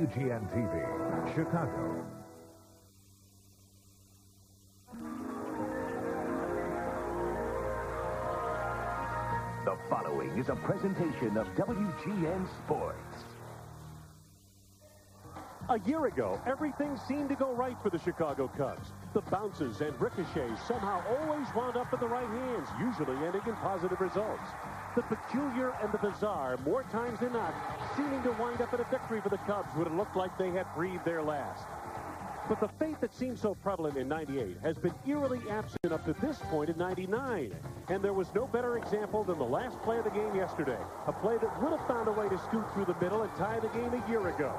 This is WGN TV, Chicago. The following is a presentation of WGN Sports. A year ago, everything seemed to go right for the Chicago Cubs. The bounces and ricochets somehow always wound up in the right hands, usually ending in positive results. The peculiar and the bizarre, more times than not, seeming to wind up in a victory for the Cubs would have looked like they had breathed their last. But the faith that seemed so prevalent in 98 has been eerily absent up to this point in 99. And there was no better example than the last play of the game yesterday. A play that would have found a way to scoot through the middle and tie the game a year ago.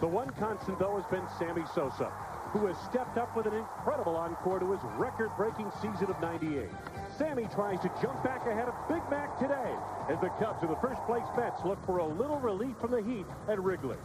The one constant, though, has been Sammy Sosa, who has stepped up with an incredible encore to his record-breaking season of 98. Sammy tries to jump back ahead of Big Mac today as the Cubs in the first place Mets look for a little relief from the heat at Wrigley.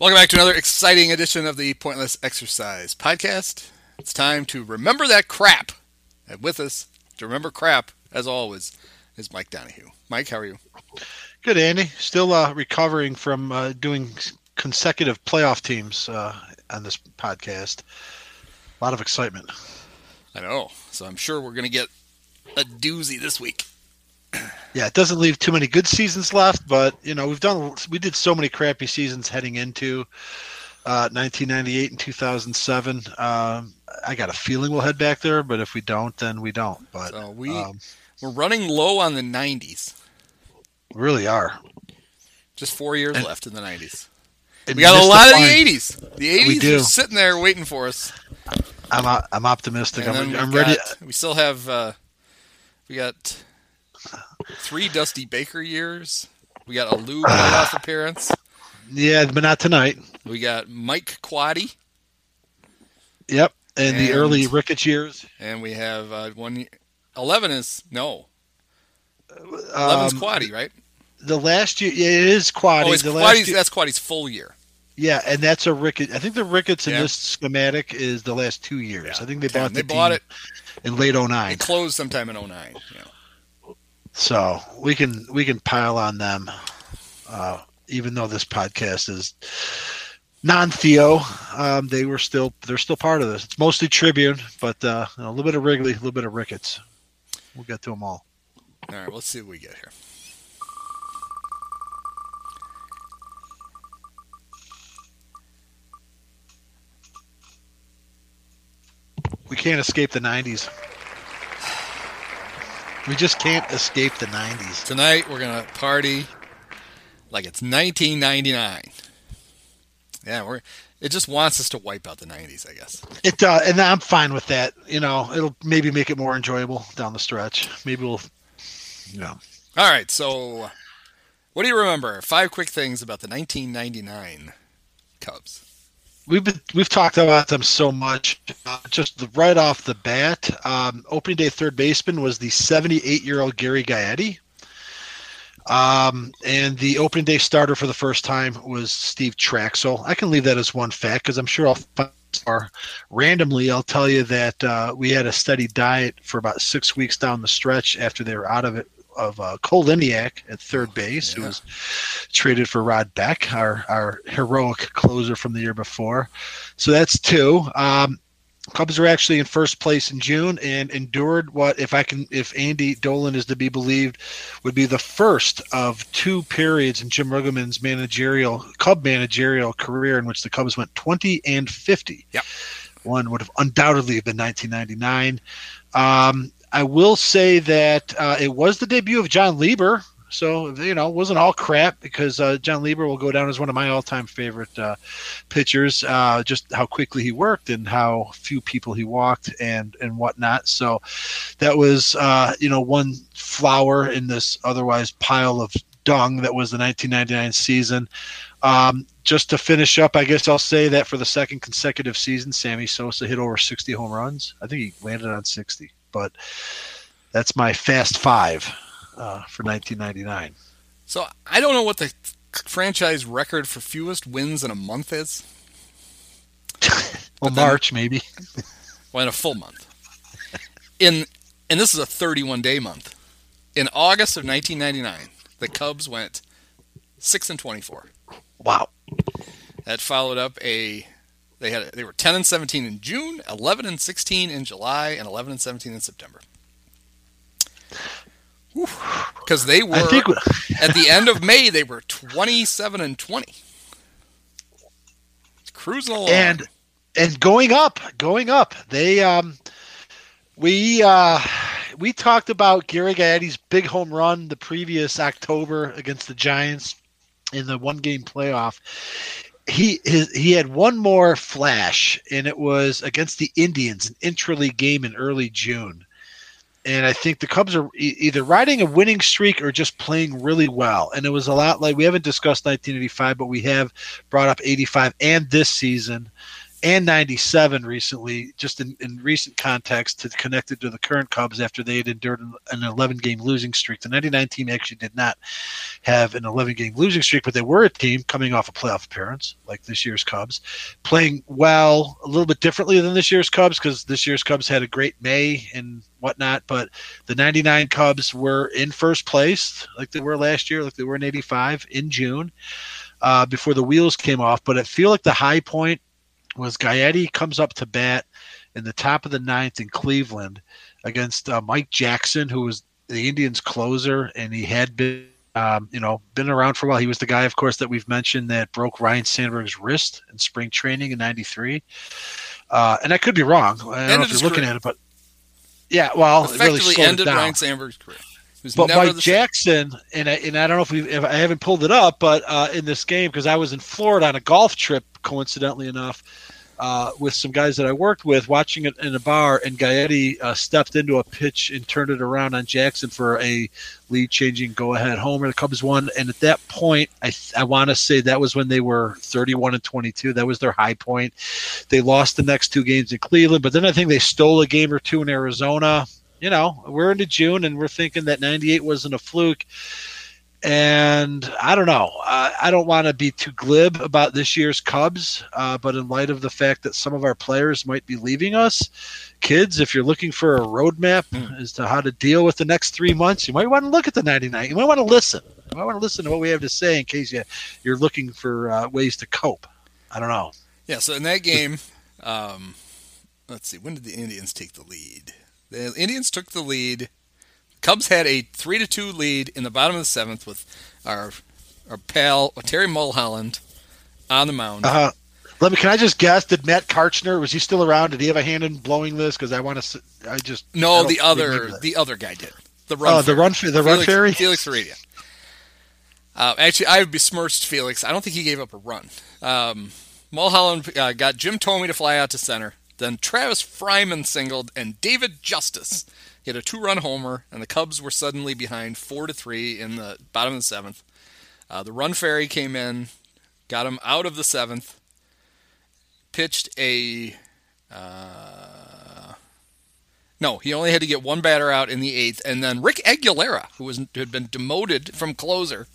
Welcome back to another exciting edition of the Pointless Exercise Podcast. It's time to remember that crap. And with us to remember crap, as always, is Mike Donahue. Mike, how are you? Good, Andy. Still uh, recovering from uh, doing consecutive playoff teams uh, on this podcast. A lot of excitement. I know. So I'm sure we're going to get a doozy this week. Yeah, it doesn't leave too many good seasons left, but you know we've done we did so many crappy seasons heading into uh, 1998 and 2007. Um, I got a feeling we'll head back there, but if we don't, then we don't. But So we um, we're running low on the 90s. we really are. Just four years And- left in the 90s. We got a lot of the 80s. The 80s are sitting there waiting for us. I'm I'm optimistic. And I'm, I'm ready. we still have uh, we got three Dusty Baker years. We got a Lou playoff appearance. Yeah, but not tonight. We got Mike Quade, Yep, and, the early Ricketts years. and we have uh, one. Eleven is no. Eleven's Um, Quade, right? The last year, yeah, it is Quade. Oh, it's the Quade's. year- That's Quade's full year. Yeah, and that's a Ricketts. I think the Ricketts in Yeah. this schematic is the last two years. I think they bought They the bought it. in late It 09. closed sometime in 09. Yeah. So we can we can pile on them, uh, even though this podcast is non-Theo. Um, they were still they're still part of this. It's mostly Tribune, but uh, you know, a little bit of Wrigley, a little bit of Ricketts. We'll get to them all. All right. Let's see what we get here. We can't escape the '90s. We just can't escape the '90s. Tonight we're gonna party like it's 1999. Yeah, we're. It just wants us to wipe out the 90s, I guess. It uh, and I'm fine with that. You know, it'll maybe make it more enjoyable down the stretch. Maybe we'll, you know, All right. So, what do you remember? Five quick things about the 1999 Cubs. We've been, we've talked about them so much. Uh, just right off the bat, um, opening day third baseman was the 78 year old Gary Gaetti. Um, and the opening day starter for the first time was Steve Trachsel. I can leave that as one fact because I'm sure I'll find or randomly I'll tell you that uh, we had a steady diet for about six weeks down the stretch after they were out of it of uh, Cole Liniak at third base, who was traded for Rod Beck, our our heroic closer from the year before. So that's two. Um, Cubs were actually in first place in June and endured what, if I can, if Andy Dolan is to be believed, would be the first of two periods in Jim Riggleman's managerial Cub managerial career in which the Cubs went 20 and 50. Yep. One would have undoubtedly been 1999. Um, I will say that uh, it was the debut of Jon Lieber, so you know, it wasn't all crap because uh, Jon Lieber will go down as one of my all-time favorite uh, pitchers. Uh, just how quickly he worked and how few people he walked and and whatnot. So that was uh, you know one flower in this otherwise pile of dung that was the 1999 season. Um, just to finish up, I guess I'll say that for the second consecutive season, Sammy Sosa hit over 60 home runs. I think he landed on 60, but that's my fast five uh, for 1999. So I don't know what the franchise record for fewest wins in a month is. well, March maybe. well, in a full month. In and this is a 31 day month. In August of 1999, the Cubs went six and 24. Wow. That followed up a they had they were 10 and 17 in June, 11 and 16 in July, and 11 and 17 in September. Because they were think... at the end of May, they were 27 and 20. It's cruising along. And and going up, going up. They um we uh we talked about Gary Gaetti's big home run the previous October against the Giants in the one game playoff. He his, he had one more flash, and it was against the Indians, an intra-league game in early June and I think the Cubs are either riding a winning streak or just playing really well. And it was a lot like we haven't discussed 1985, but we have brought up 85 and this season and 97 recently, just in, in recent context, to connect it to the current Cubs after they had endured an 11 game losing streak. The 99 team actually did not have an 11 game losing streak, but they were a team coming off a playoff appearance, like this year's Cubs, playing well, a little bit differently than this year's Cubs because this year's Cubs had a great May and whatnot. But the 99 Cubs were in first place, like they were last year, like they were in 85 in June. Uh, before the wheels came off, but I feel like the high point was Gaetti comes up to bat in the top of the ninth in Cleveland against uh, Mike Jackson, who was the Indians' closer, and he had been, um, you know, been around for a while. He was the guy, of course, that we've mentioned that broke Ryne Sandberg's wrist in spring training in '93. Uh, and I could be wrong. I don't know if you're looking career. at it, but yeah, well, effectively it really ended Ryne Sandberg's career. But Mike Jackson, and I, and I don't know if we if I haven't pulled it up, but uh, in this game because I was in Florida on a golf trip, coincidentally enough, uh, with some guys that I worked with, watching it in a bar, and Gaetti uh, stepped into a pitch and turned it around on Jackson for a lead-changing go-ahead homer. The Cubs won, and at that point, I I want to say that was when they were 31 and 22. That was their high point. They lost the next two games in Cleveland, but then I think they stole a game or two in Arizona you know, we're into June and we're thinking that 98 wasn't a fluke. And I don't know. I, I don't want to be too glib about this year's Cubs, uh, but in light of the fact that some of our players might be leaving us, kids, if you're looking for a roadmap mm. as to how to deal with the next three months, you might want to look at the 99. You might want to listen. You might want to listen to what we have to say in case you, you're looking for uh, ways to cope. I don't know. Yeah, so in that game, um, let's see, when did the Indians take the lead? The Indians took the lead. Cubs had a three to two lead in the bottom of the seventh with our our pal Terry Mulholland on the mound. Uh, let me. Can I just guess? Did Matt Karchner was he still around? Did he have a hand in blowing this? Because I want to. I just no. I the other the other guy did. The run. Oh, the run. The Felix, run fairy. Felix Heredia. Uh, actually, I have besmirched Felix. I don't think he gave up a run. Um, Mulholland uh, got Jim Thome to fly out to center. Then Travis Fryman singled, and David Justice hit a two-run homer, and the Cubs were suddenly behind four to three in the bottom of the seventh. Uh, the run fairy came in, got him out of the seventh, pitched a. Uh, no, he only had to get one batter out in the eighth, and then Rick Aguilera, who was who had been demoted from closer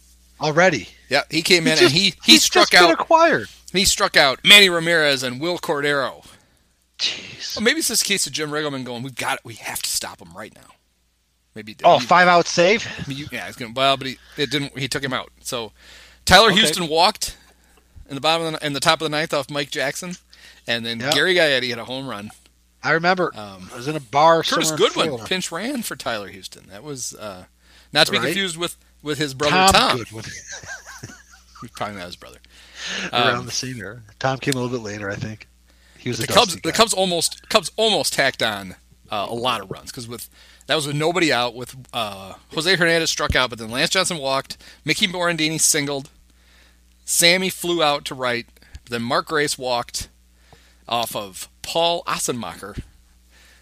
already. Yeah, he came in just, and he he struck out. Acquired. He struck out Manny Ramirez and Wil Cordero Jeez. Well, maybe it's this case of Jim Riggleman going, "We've got it. We have to stop him right now." Maybe. Oh, he, five out save. yeah, he's gonna. well, but he it didn't. He took him out. So Tyler okay. Houston walked in the bottom of the, in the top of the ninth off Mike Jackson, and then yep. Gary Gaetti had a home run I remember. Um, I was in a bar. Curtis Goodwin pinch ran for Tyler Houston. That was uh, not to be Right. confused with with his brother Tom, Tom. Goodwin He's probably not his brother. around Um, the same era. Tom came a little bit later, I think. He was the Cubs, Dusty the. Cubs almost Cubs almost tacked on uh, a lot of runs because with that was with nobody out. With uh, Jose Hernandez struck out, but then Lance Johnson walked. Mickey Morandini singled. Sammy flew out to right. Then Mark Grace walked off of Paul Assenmacher.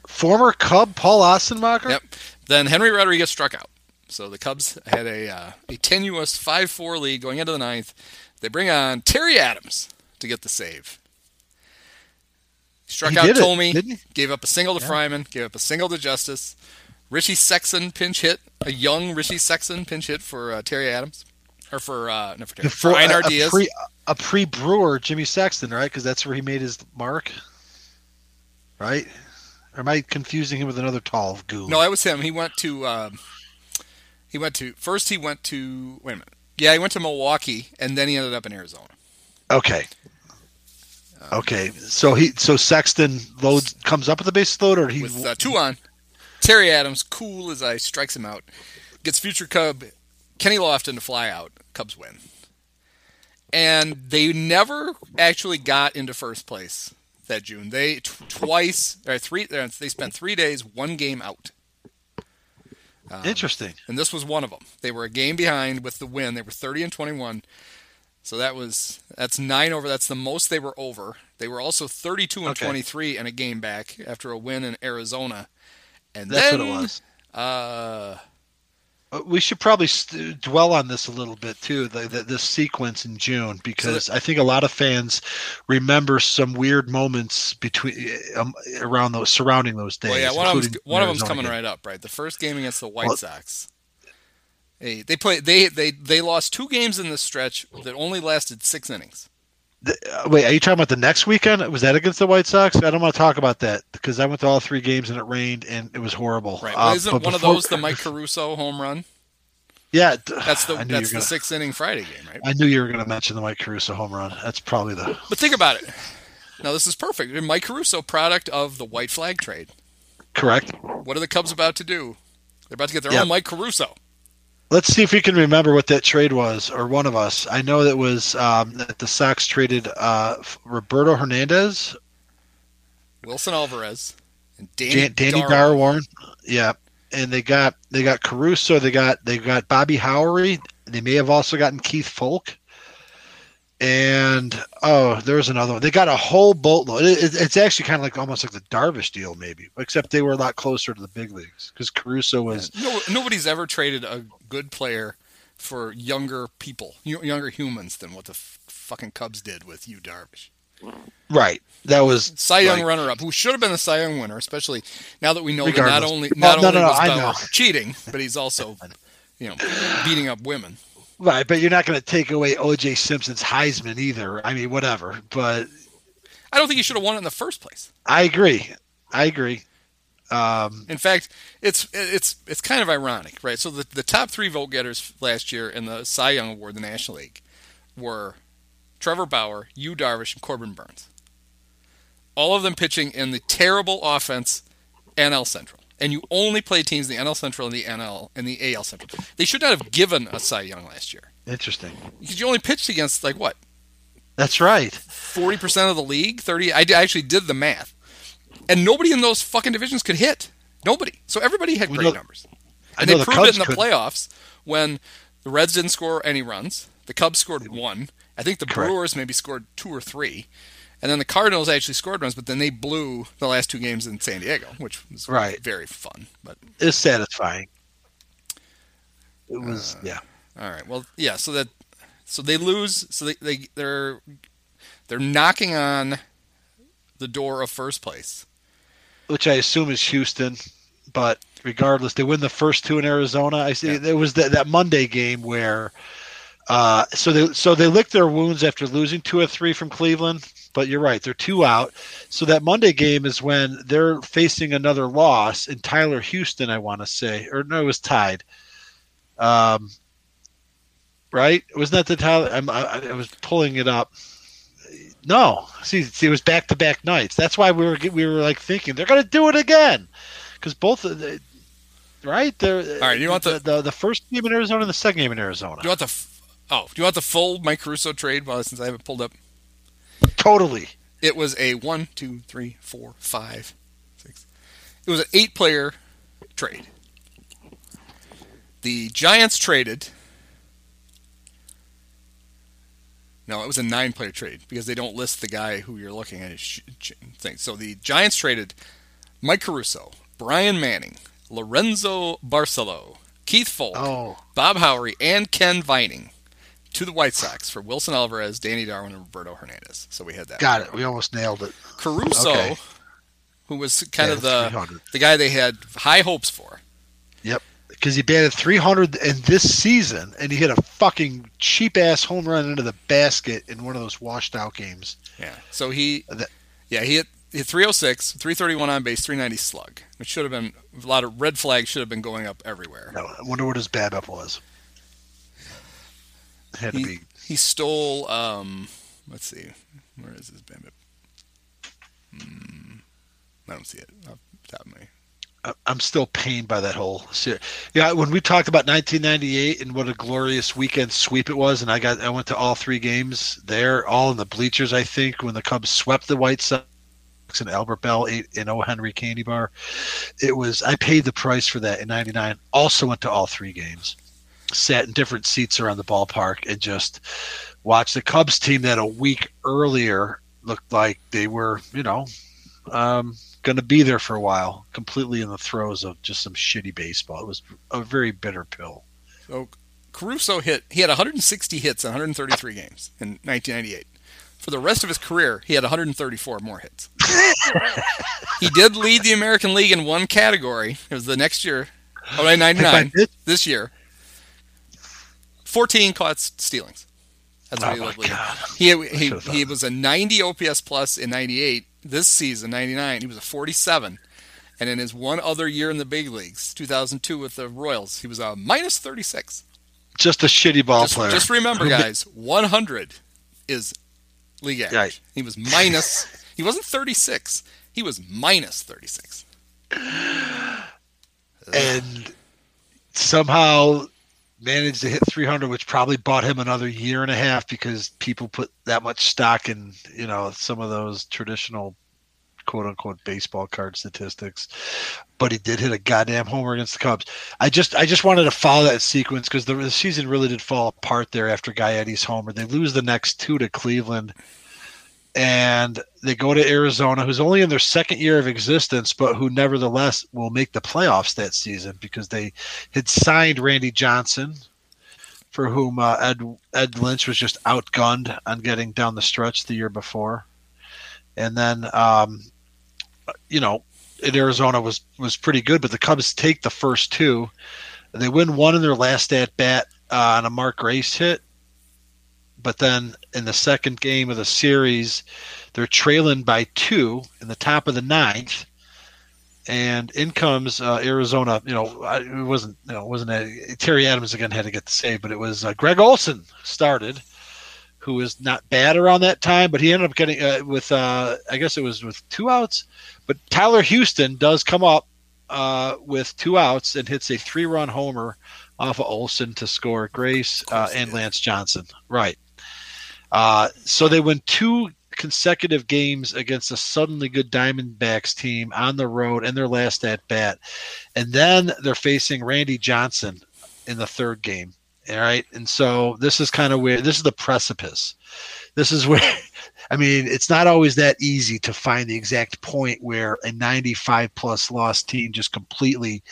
Former Cub Paul Assenmacher. Yep. Then Henry Rodriguez struck out. So the Cubs had a uh, a tenuous 5-4 lead going into the ninth. They bring on Terry Adams to get the save. Struck He out it, Thome, gave up a single to Fryman, gave up a single to Justice. Richie Sexson pinch hit, a young Richie Sexson pinch hit for uh, Terry Adams, or for uh, no for Terry, for For a, pre a pre Brewer Jimmy Sexson, right? Because that's where he made his mark, right? Or am I confusing him with another tall goon? No, that was him. He went to um, he went to first. He went to wait a minute. Yeah, he went to Milwaukee, and then he ended up in Arizona. Okay. Okay, so he so Sexson loads comes up with the base load, or he with uh, two on. Terry Adams, cool as ice, strikes him out. Gets future Cub Kenny Lofton to fly out. Cubs win. And they never actually got into first place that June. They t- twice or three. uh, They spent three days, one game out, interesting. and this was one of them. They were a game behind with the win. They were thirty and twenty-one. So that was that's nine over. That's the most they were over. They were also thirty-two and Okay. twenty-three and a game back after a win in Arizona. And That's then, what it was. Uh, Uh, We should probably st- dwell on this a little bit too, the, the, this sequence in June, because I think a lot of fans remember some weird moments between um, around those surrounding those days. well, yeah, one of them's, one of them's coming game. right up, right? The first game against the White Well- Sox. They they played they they they lost two games in this stretch that only lasted six innings. The- uh, wait, are you talking about the next weekend? Was that against the White Sox? I don't want to talk about that because I went to all three games and it rained and it was horrible. Right? Uh, Well, isn't but one before- of those the Mike Caruso home run? Yeah, That's the that's the gonna, six inning Friday game, right? I knew you were going to mention the Mike Caruso home run. That's probably the But think about it. Now this is perfect. Mike Caruso, product of the white flag trade. correct. What are the Cubs about to do? They're about to get their Yep. own Mike Caruso. Let's see if we can remember what that trade was, or one of us. I know that was um, that the Sox traded uh, Roberto Hernandez, Wilson Alvarez and Danny, Jan- Danny Darwin. Darwarn. Yeah, and they got they got Caruso. They got they got Bobby Howry. They may have also gotten Keith Foulke. And oh, there's another one. They got a whole boatload. It, it- it's actually kind of like almost like the Darvish deal, maybe, except they were a lot closer to the big leagues because Caruso was No, nobody's ever traded a good player for younger people, younger humans than what the f- fucking Cubs did with you, Darvish. right. That was Cy Young like- runner-up, who should have been the Cy Young winner, especially now that we know that not only oh, not no, only no, was Bauer cheating, but he's also, you know, beating up women. Right, but you're not going to take away O.J. Simpson's Heisman either. I mean, whatever. But I don't think he should have won it in the first place. I agree. I agree. Um, In fact, it's it's it's kind of ironic, right? So the the top three vote getters last year in the Cy Young Award, the National League, were Trevor Bauer, Yu Darvish, and Corbin Burnes. All of them pitching in the terrible offense NL Central. And you only play teams in the NL Central and the NL and the AL Central. They should not have given a Cy Young last year interesting. because you only pitched against like what That's right. forty percent of the league, thirty. I actually did the math, and nobody in those fucking divisions could hit. Nobody. So everybody had We great know- numbers, and they the proved Cubs it in the could. playoffs when the Reds didn't score any runs. The Cubs scored one. I think the Correct. Brewers maybe scored two or three, and then the Cardinals actually scored runs, but then they blew the last two games in San Diego, which was Right. very fun. But It's satisfying. It Uh, was, yeah. All right. Well, yeah. So that so they lose. So they they they're they're knocking on the door of first place. Which I assume is Houston, but regardless, they win the first two in Arizona. I see Yeah. there was that, that Monday game where, uh, so they so they licked their wounds after losing two or three from Cleveland. But you're right, they're two out. So that Monday game is when they're facing another loss, in Tyler Houston, I want to say, or no, it was tied. Um, right? Wasn't that the Tyler? I'm, I, I was pulling it up. No, see, see it was back to back nights. That's why we were we were like thinking they're going to do it again because both of the right. They're, All right, you want the- the, the first game in Arizona and the second game in Arizona? Do you want the f- oh? Do you want the full Mike Caruso trade? Well, since I haven't pulled up, Totally. it was a one, two, three, four, five, six. It was an eight-player trade. The Giants traded. No, it was a nine-player trade because they don't list the guy who you're looking at his thing. So the Giants traded Mike Caruso, Brian Manning, Lorenzo Barcelo, Keith Foulke, Oh, Bob Howry, and Ken Vining to the White Sox for Wilson Alvarez, Danny Darwin, and Roberto Hernandez. So we had that. got it. We almost nailed it. Caruso, Okay. who was kind Yeah, of the the guy they had high hopes for. Yep, because he batted 300 in this season, and he hit a fucking cheap ass home run into the basket in one of those washed out games. Yeah. So he, That- yeah, he hit, he hit 306, 331 on base, 390 slug, which should have been a lot of red flags should have been going up everywhere. No, I wonder what his bad BABIP was. It had to He, be. he stole. Um, let's see, where is his BABIP? Hmm, I don't see it. Off the top of my I- I'm still pained by that whole series. Yeah, when we talked about 1998 and what a glorious weekend sweep it was, and I got I went to all three games there, all in the bleachers. I think when the Cubs swept the White Sox and Albert Belle ate in O. Henry Candy Bar, it was I paid the price for that in '99. Also went to all three games, sat in different seats around the ballpark, and just watched the Cubs team that a week earlier looked like they were, you know. Um, going to be there for a while, completely in the throes of just some shitty baseball. It was a very bitter pill. So Caruso hit he had 160 hits in 133 games in 1998. For the rest of his career, he had 134 more hits. he did lead the American League in one category. It was the next year, oh, 99, If this year. 14 caught stealings. That's what Oh he my led the league. God. He he he was a 90 OPS plus in 98. This season, 99, he was a 47. And in his one other year in the big leagues, 2002 with the Royals, he was a minus 36. Just a shitty ball Just, player. just remember, guys, 100 is league average. Right. He was minus. he wasn't 36. He was minus 36. and somehow managed to hit 300, which probably bought him another year and a half because people put that much stock in, you know, some of those traditional quote unquote baseball card statistics. But he did hit a goddamn homer against the Cubs. I just I just wanted to follow that sequence because the, the season really did fall apart there after Gaetti's homer. They lose the next two to Cleveland. And they go to Arizona, who's only in their second year of existence, but who nevertheless will make the playoffs that season because they had signed Randy Johnson, for whom uh, Ed Ed Lynch was just outgunned on getting down the stretch the year before, and then um, you know in Arizona was was pretty good, but the Cubs take the first two, they win one in their last at bat uh, on a Mark Grace hit, but then in the second game of the series, they're trailing by two in the top of the ninth and in comes uh, Arizona. You know, it wasn't you know it wasn't a, Terry Adams again had to get the save, but it was uh, Greg Olson started, who was not bad around that time, but he ended up getting uh, with uh, I guess it was with two outs, but Tyler Houston does come up uh, with two outs and hits a three-run homer off of Olson to score Grace uh, and Lance Johnson. Right. Uh, so they win two consecutive games against a suddenly good Diamondbacks team on the road in their last at bat. And then they're facing Randy Johnson in the third game. All right. And so this is kind of where This is the precipice. This is where, I mean, it's not always that easy to find the exact point where a 95 plus loss team just completely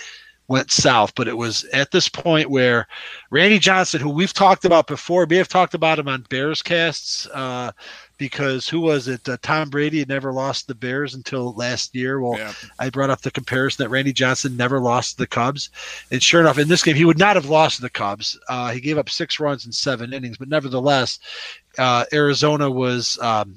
went south. But it was at this point where Randy Johnson, who we've talked about before, we have talked about him on Bears casts, uh, because who was it? Uh, Tom Brady had never lost the Bears until last year. Well, Yeah. I brought up the comparison that Randy Johnson never lost the Cubs, and sure enough, in this game he would not have lost the Cubs. Uh, he gave up six runs in seven innings, but nevertheless, uh, Arizona was um,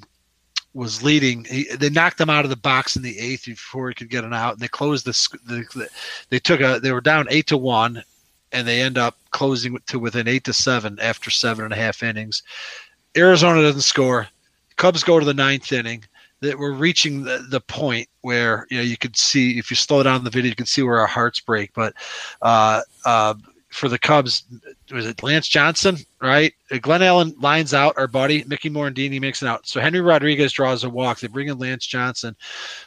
was leading. He, they knocked him out of the box in the eighth before he could get an out, and they closed the, the, the they took a they were down eight to one, and they end up closing to within eight to seven after seven and a half innings. Arizona doesn't score. Cubs go to the ninth inning. That we're reaching the, the point where you know you could see if you slow down the video, you can see where our hearts break. But uh, uh, for the Cubs, was it Lance Johnson, right? Uh, Glenallen lines out our buddy Mickey Morandini makes it out. So Henry Rodriguez draws a walk. They bring in Lance Johnson,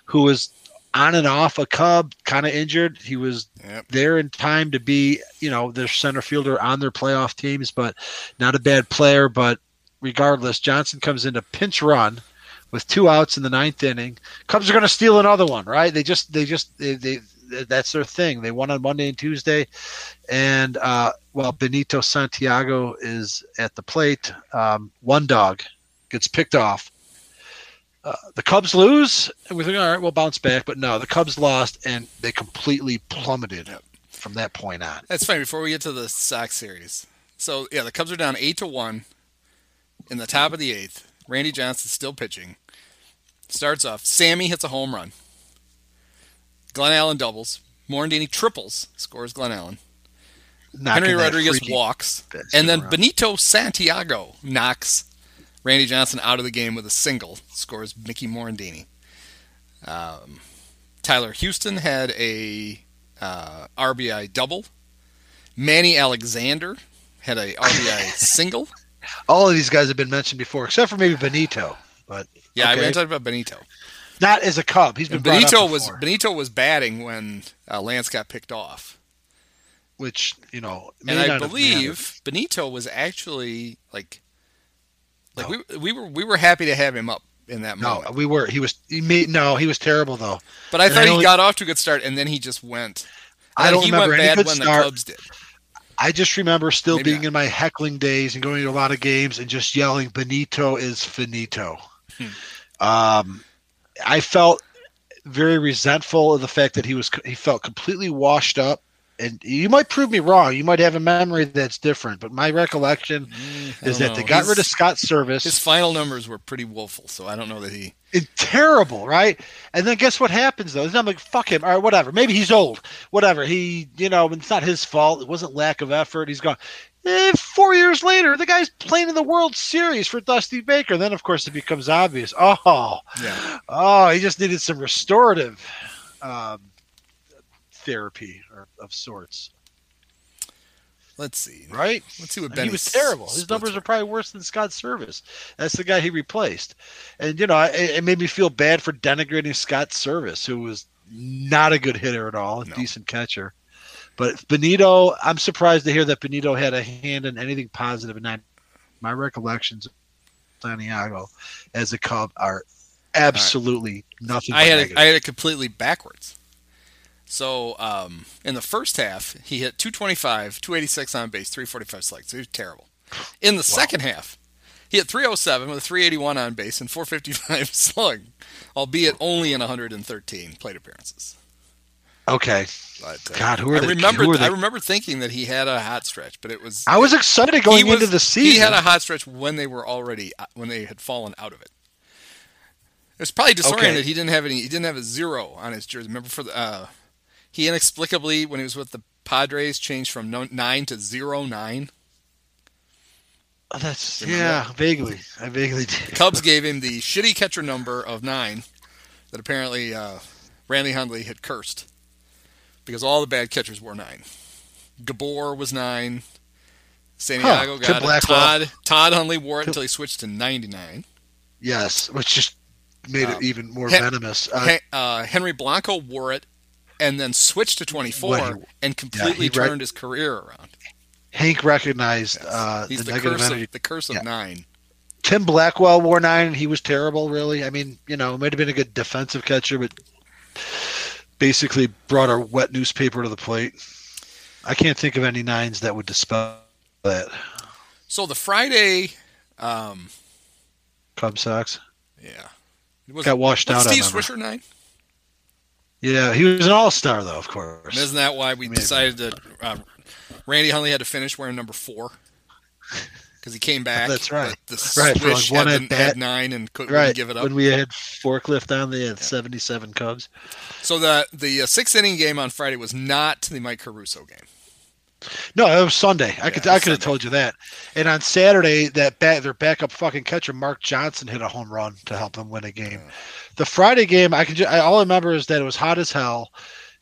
who was on and off a Cub, kind of injured. He was Yep. there in time to be, you know, their center fielder on their playoff teams, but not a bad player. But regardless, Johnson comes in to pinch run with two outs in the ninth inning. Cubs are going to steal another one, right? They just, they just, they, they that's their thing. They won on Monday and Tuesday, and uh, well, Benito Santiago is at the plate. Um, one dog gets picked off. Uh, the Cubs lose, and we think, all right, we'll bounce back. But no, the Cubs lost, and they completely plummeted from that point on. That's fine. Before we get to the Sox series, so yeah, the Cubs are down eight to one in the top of the eighth. Randy Johnson's still pitching. Starts off. Sammy hits a home run. Glenallen doubles. Morandini triples. Scores Glenallen. Knocking Henry Rodriguez walks, and then around. Benito Santiago knocks Randy Johnson out of the game with a single. Scores Mickey Morandini. Um, Tyler Houston had a uh, RBI double. Manny Alexander had a RBI single. All of these guys have been mentioned before, except for maybe Benito, but Yeah, okay. I talked about Benito. Not as a Cub. He's been Benito was Benito was batting when uh, Lance got picked off. which you know, and I believe Benito was actually like, like we we were we were happy to have him up in that no, moment. we were. He was. He made no. He was terrible though. But I and thought I he only- got off to a good start, and then he just went. I don't he remember went any bad good when start. the Cubs did. I just remember still Maybe being not. in my heckling days and going to a lot of games and just yelling, "Benito is finito." Hmm. Um, I felt very resentful of the fact that he was he felt completely washed up. And you might prove me wrong. You might have a memory that's different, but my recollection Mm, is that they got His- rid of Scott Service. His final numbers were pretty woeful, so I don't know that he. It's terrible, right? And then guess what happens though? I'm like, fuck him. All right, whatever. Maybe he's old. Whatever. He, you know, it's not his fault. It wasn't lack of effort. He's gone. Eh, four years later, the guy's playing in the World Series for Dusty Baker. Then, of course, it becomes obvious. Oh, Yeah. oh, he just needed some restorative um, therapy or of sorts, Let's see. right? Let's see what Benny he was terrible. His splits numbers were. are probably worse than Scott Service. That's the guy he replaced. And, you know, it, it made me feel bad for denigrating Scott Service, who was not a good hitter at all, a No. decent catcher. But Benito, I'm surprised to hear that Benito had a hand in anything positive in that. My recollections of Santiago as a Cub are absolutely nothing. I had it, I had it completely backwards. So um, in the first half, he hit 225, 286 on base, 345 slugs. He was terrible. In the second half, he hit 307 with a 381 on base and 455 slug, albeit only in 113 plate appearances. Okay. But, uh, God, who are I they? remember who are they? I remember thinking that he had a hot stretch, but it was I was excited going he was- into the season. He had a hot stretch when they were already uh, when they had fallen out of it. It was probably disoriented. Okay. He didn't have any. He didn't have a zero on his jersey. Remember for the uh, he inexplicably when he was with the Padres changed from no, nine to zero nine. Oh, that's Remember yeah, vaguely. I vaguely did. Cubs gave him the shitty catcher number of nine that apparently uh, Randy Hundley had cursed because all the bad catchers wore nine. Gabor was nine. Santiago Huh, Tim got it. Todd Todd Hundley wore it until he switched to ninety nine. Yes, which just made Um, it even more Hen- venomous. Uh, Hen- uh, Henry Blanco wore it and then switched to 24 he- and completely re- turned his career around. Hank recognized uh, the He's the, negative curse energy. of, the curse of Yeah. nine. Tim Blackwell wore nine. He was terrible, really. I mean, you know, it might have been a good defensive catcher, but basically brought a wet newspaper to the plate. I can't think of any nines that would dispel that. So the Friday, um, Cub Sox yeah, it was got washed out. Steve. Swisher nine. Yeah, he was an all star though, of course. And isn't that why we Maybe. decided that uh, Randy Hundley had to finish wearing number four because he came back. That's right. The, Right, for like one had, at had bat. nine and couldn't right give it up. when we had forklift on, they had seventy-seven Cubs. So the the uh, sixth inning game on Friday was not the Mike Caruso game. No, it was Sunday. I Yeah, could I could have told you that. And on Saturday, that back their backup fucking catcher Mark Johnson hit a home run to help them win a game. The Friday game, I can just I, all I remember is that it was hot as hell,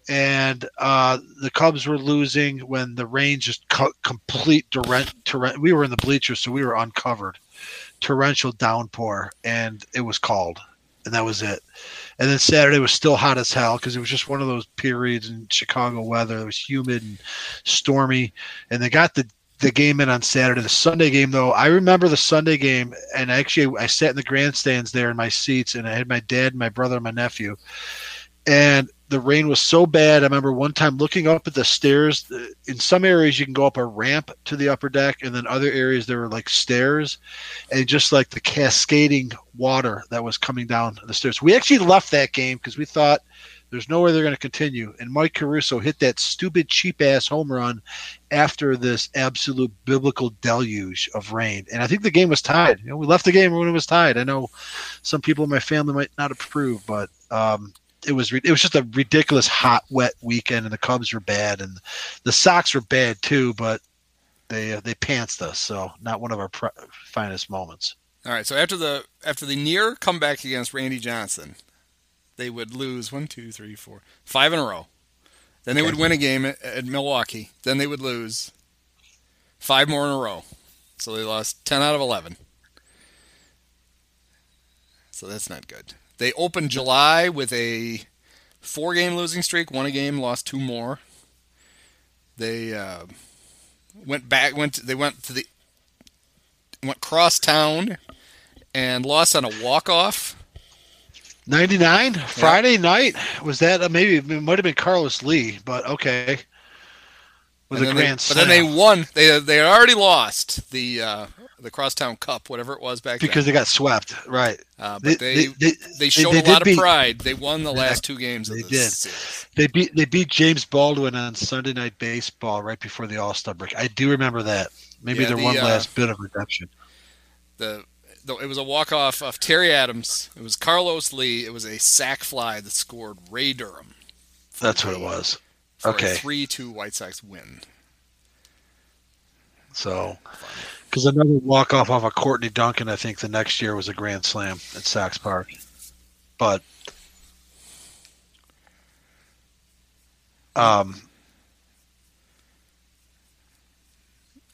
and uh, the Cubs were losing when the rain just co- complete torrent, torrent. We were in the bleachers, so we were uncovered. Torrential downpour, and it was called, and that was it. And then Saturday was still hot as hell because it was just one of those periods in Chicago weather. It was humid and stormy, and they got the the game in on Saturday. The Sunday game, though, I remember the Sunday game, and actually I sat in the grandstands there in my seats, and I had my dad, my brother, and my nephew, and the rain was so bad. I remember one time looking up at the stairs. In some areas, you can go up a ramp to the upper deck, and then other areas there were like stairs, and just like the cascading water that was coming down the stairs. We actually left that game because we thought there's no way they're going to continue. And Mike Caruso hit that stupid, cheap ass home run after this absolute biblical deluge of rain. And I think the game was tied. You know, we left the game when it was tied. I know some people in my family might not approve, but um, it was it was just a ridiculous hot, wet weekend, and the Cubs were bad, and the Sox were bad too. But they uh, they pantsed us, so not one of our pr- finest moments. All right, so after the after the near comeback against Randy Johnson, they would lose one, two, three, four, five in a row. Then they Okay. would win a game at, at Milwaukee. Then they would lose five more in a row. So they lost ten out of eleven. So that's not good. They opened July with a four-game losing streak. Won a game, lost two more. They uh, went back. Went. They went to the went cross town and lost on a walk off. 99 Friday night was that uh, maybe it might have been Carlos Lee, but okay. With a grand But then they won. They they already lost the uh, the crosstown cup, whatever it was back because then. they got swept, right? Uh, but they they- they, they- showed they a lot of beat- pride. They won the last two games of they the did. series. They beat they beat James Baldwin on Sunday Night Baseball right before the All Star break. I do remember that. Maybe Yeah, their the, one uh, last bit of redemption. The, the it was a walk off of Terry Adams. It was Carlos Lee. It was a sac fly that scored Ray Durham. That's what it was. For Okay. a three two White Sox win. So, because another walk off off of Courtney Duncan, I think the next year was a grand slam at Sox Park. But, um,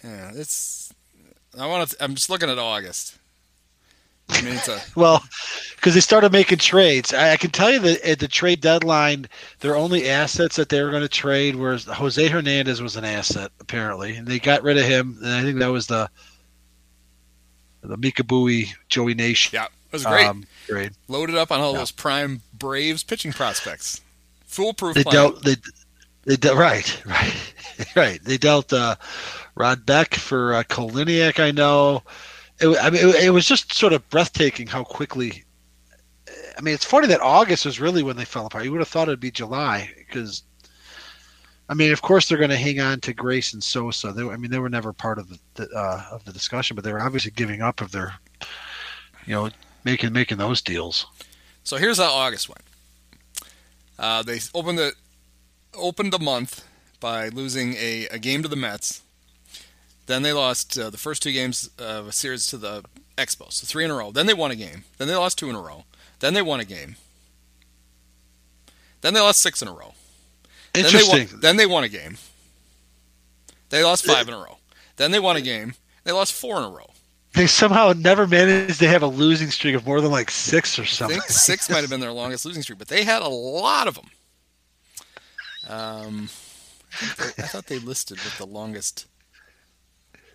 Yeah, it's. I want to. I'm just looking at August. I mean, a. Well, because they started making trades. I, I can tell you that at the trade deadline, their only assets that they were going to trade was Jose Hernandez was an asset apparently, and they got rid of him. And I think that was the the Micah Bowie Joey Nation Yeah, it was great. um, trade. Loaded up on all Yeah. those prime Braves pitching prospects. Foolproof They plan. dealt they they dealt right right right. They dealt uh, Rod Beck for uh, Cole Liniak. I know. It, I mean, it, it was just sort of breathtaking how quickly. I mean, it's funny that August was really when they fell apart. You would have thought it'd be July because. I mean, of course, they're going to hang on to Grace and Sosa. They, I mean, they were never part of the, the uh, of the discussion, but they were obviously giving up of their, you know, making making those deals. So here's how August went. Uh, they opened the opened the month by losing a, a game to the Mets. Then they lost uh, the first two games of a series to the Expos, so three in a row. Then they won a game. Then they lost two in a row. Then they won a game. Then they lost six in a row. Then they Interesting. won, then they won a game. They lost five in a row. Then they won a game. They lost four in a row. They somehow never managed to have a losing streak of more than like six or I something. think six might have been their longest losing streak, but they had a lot of them. Um, I, they- I thought they listed with the longest.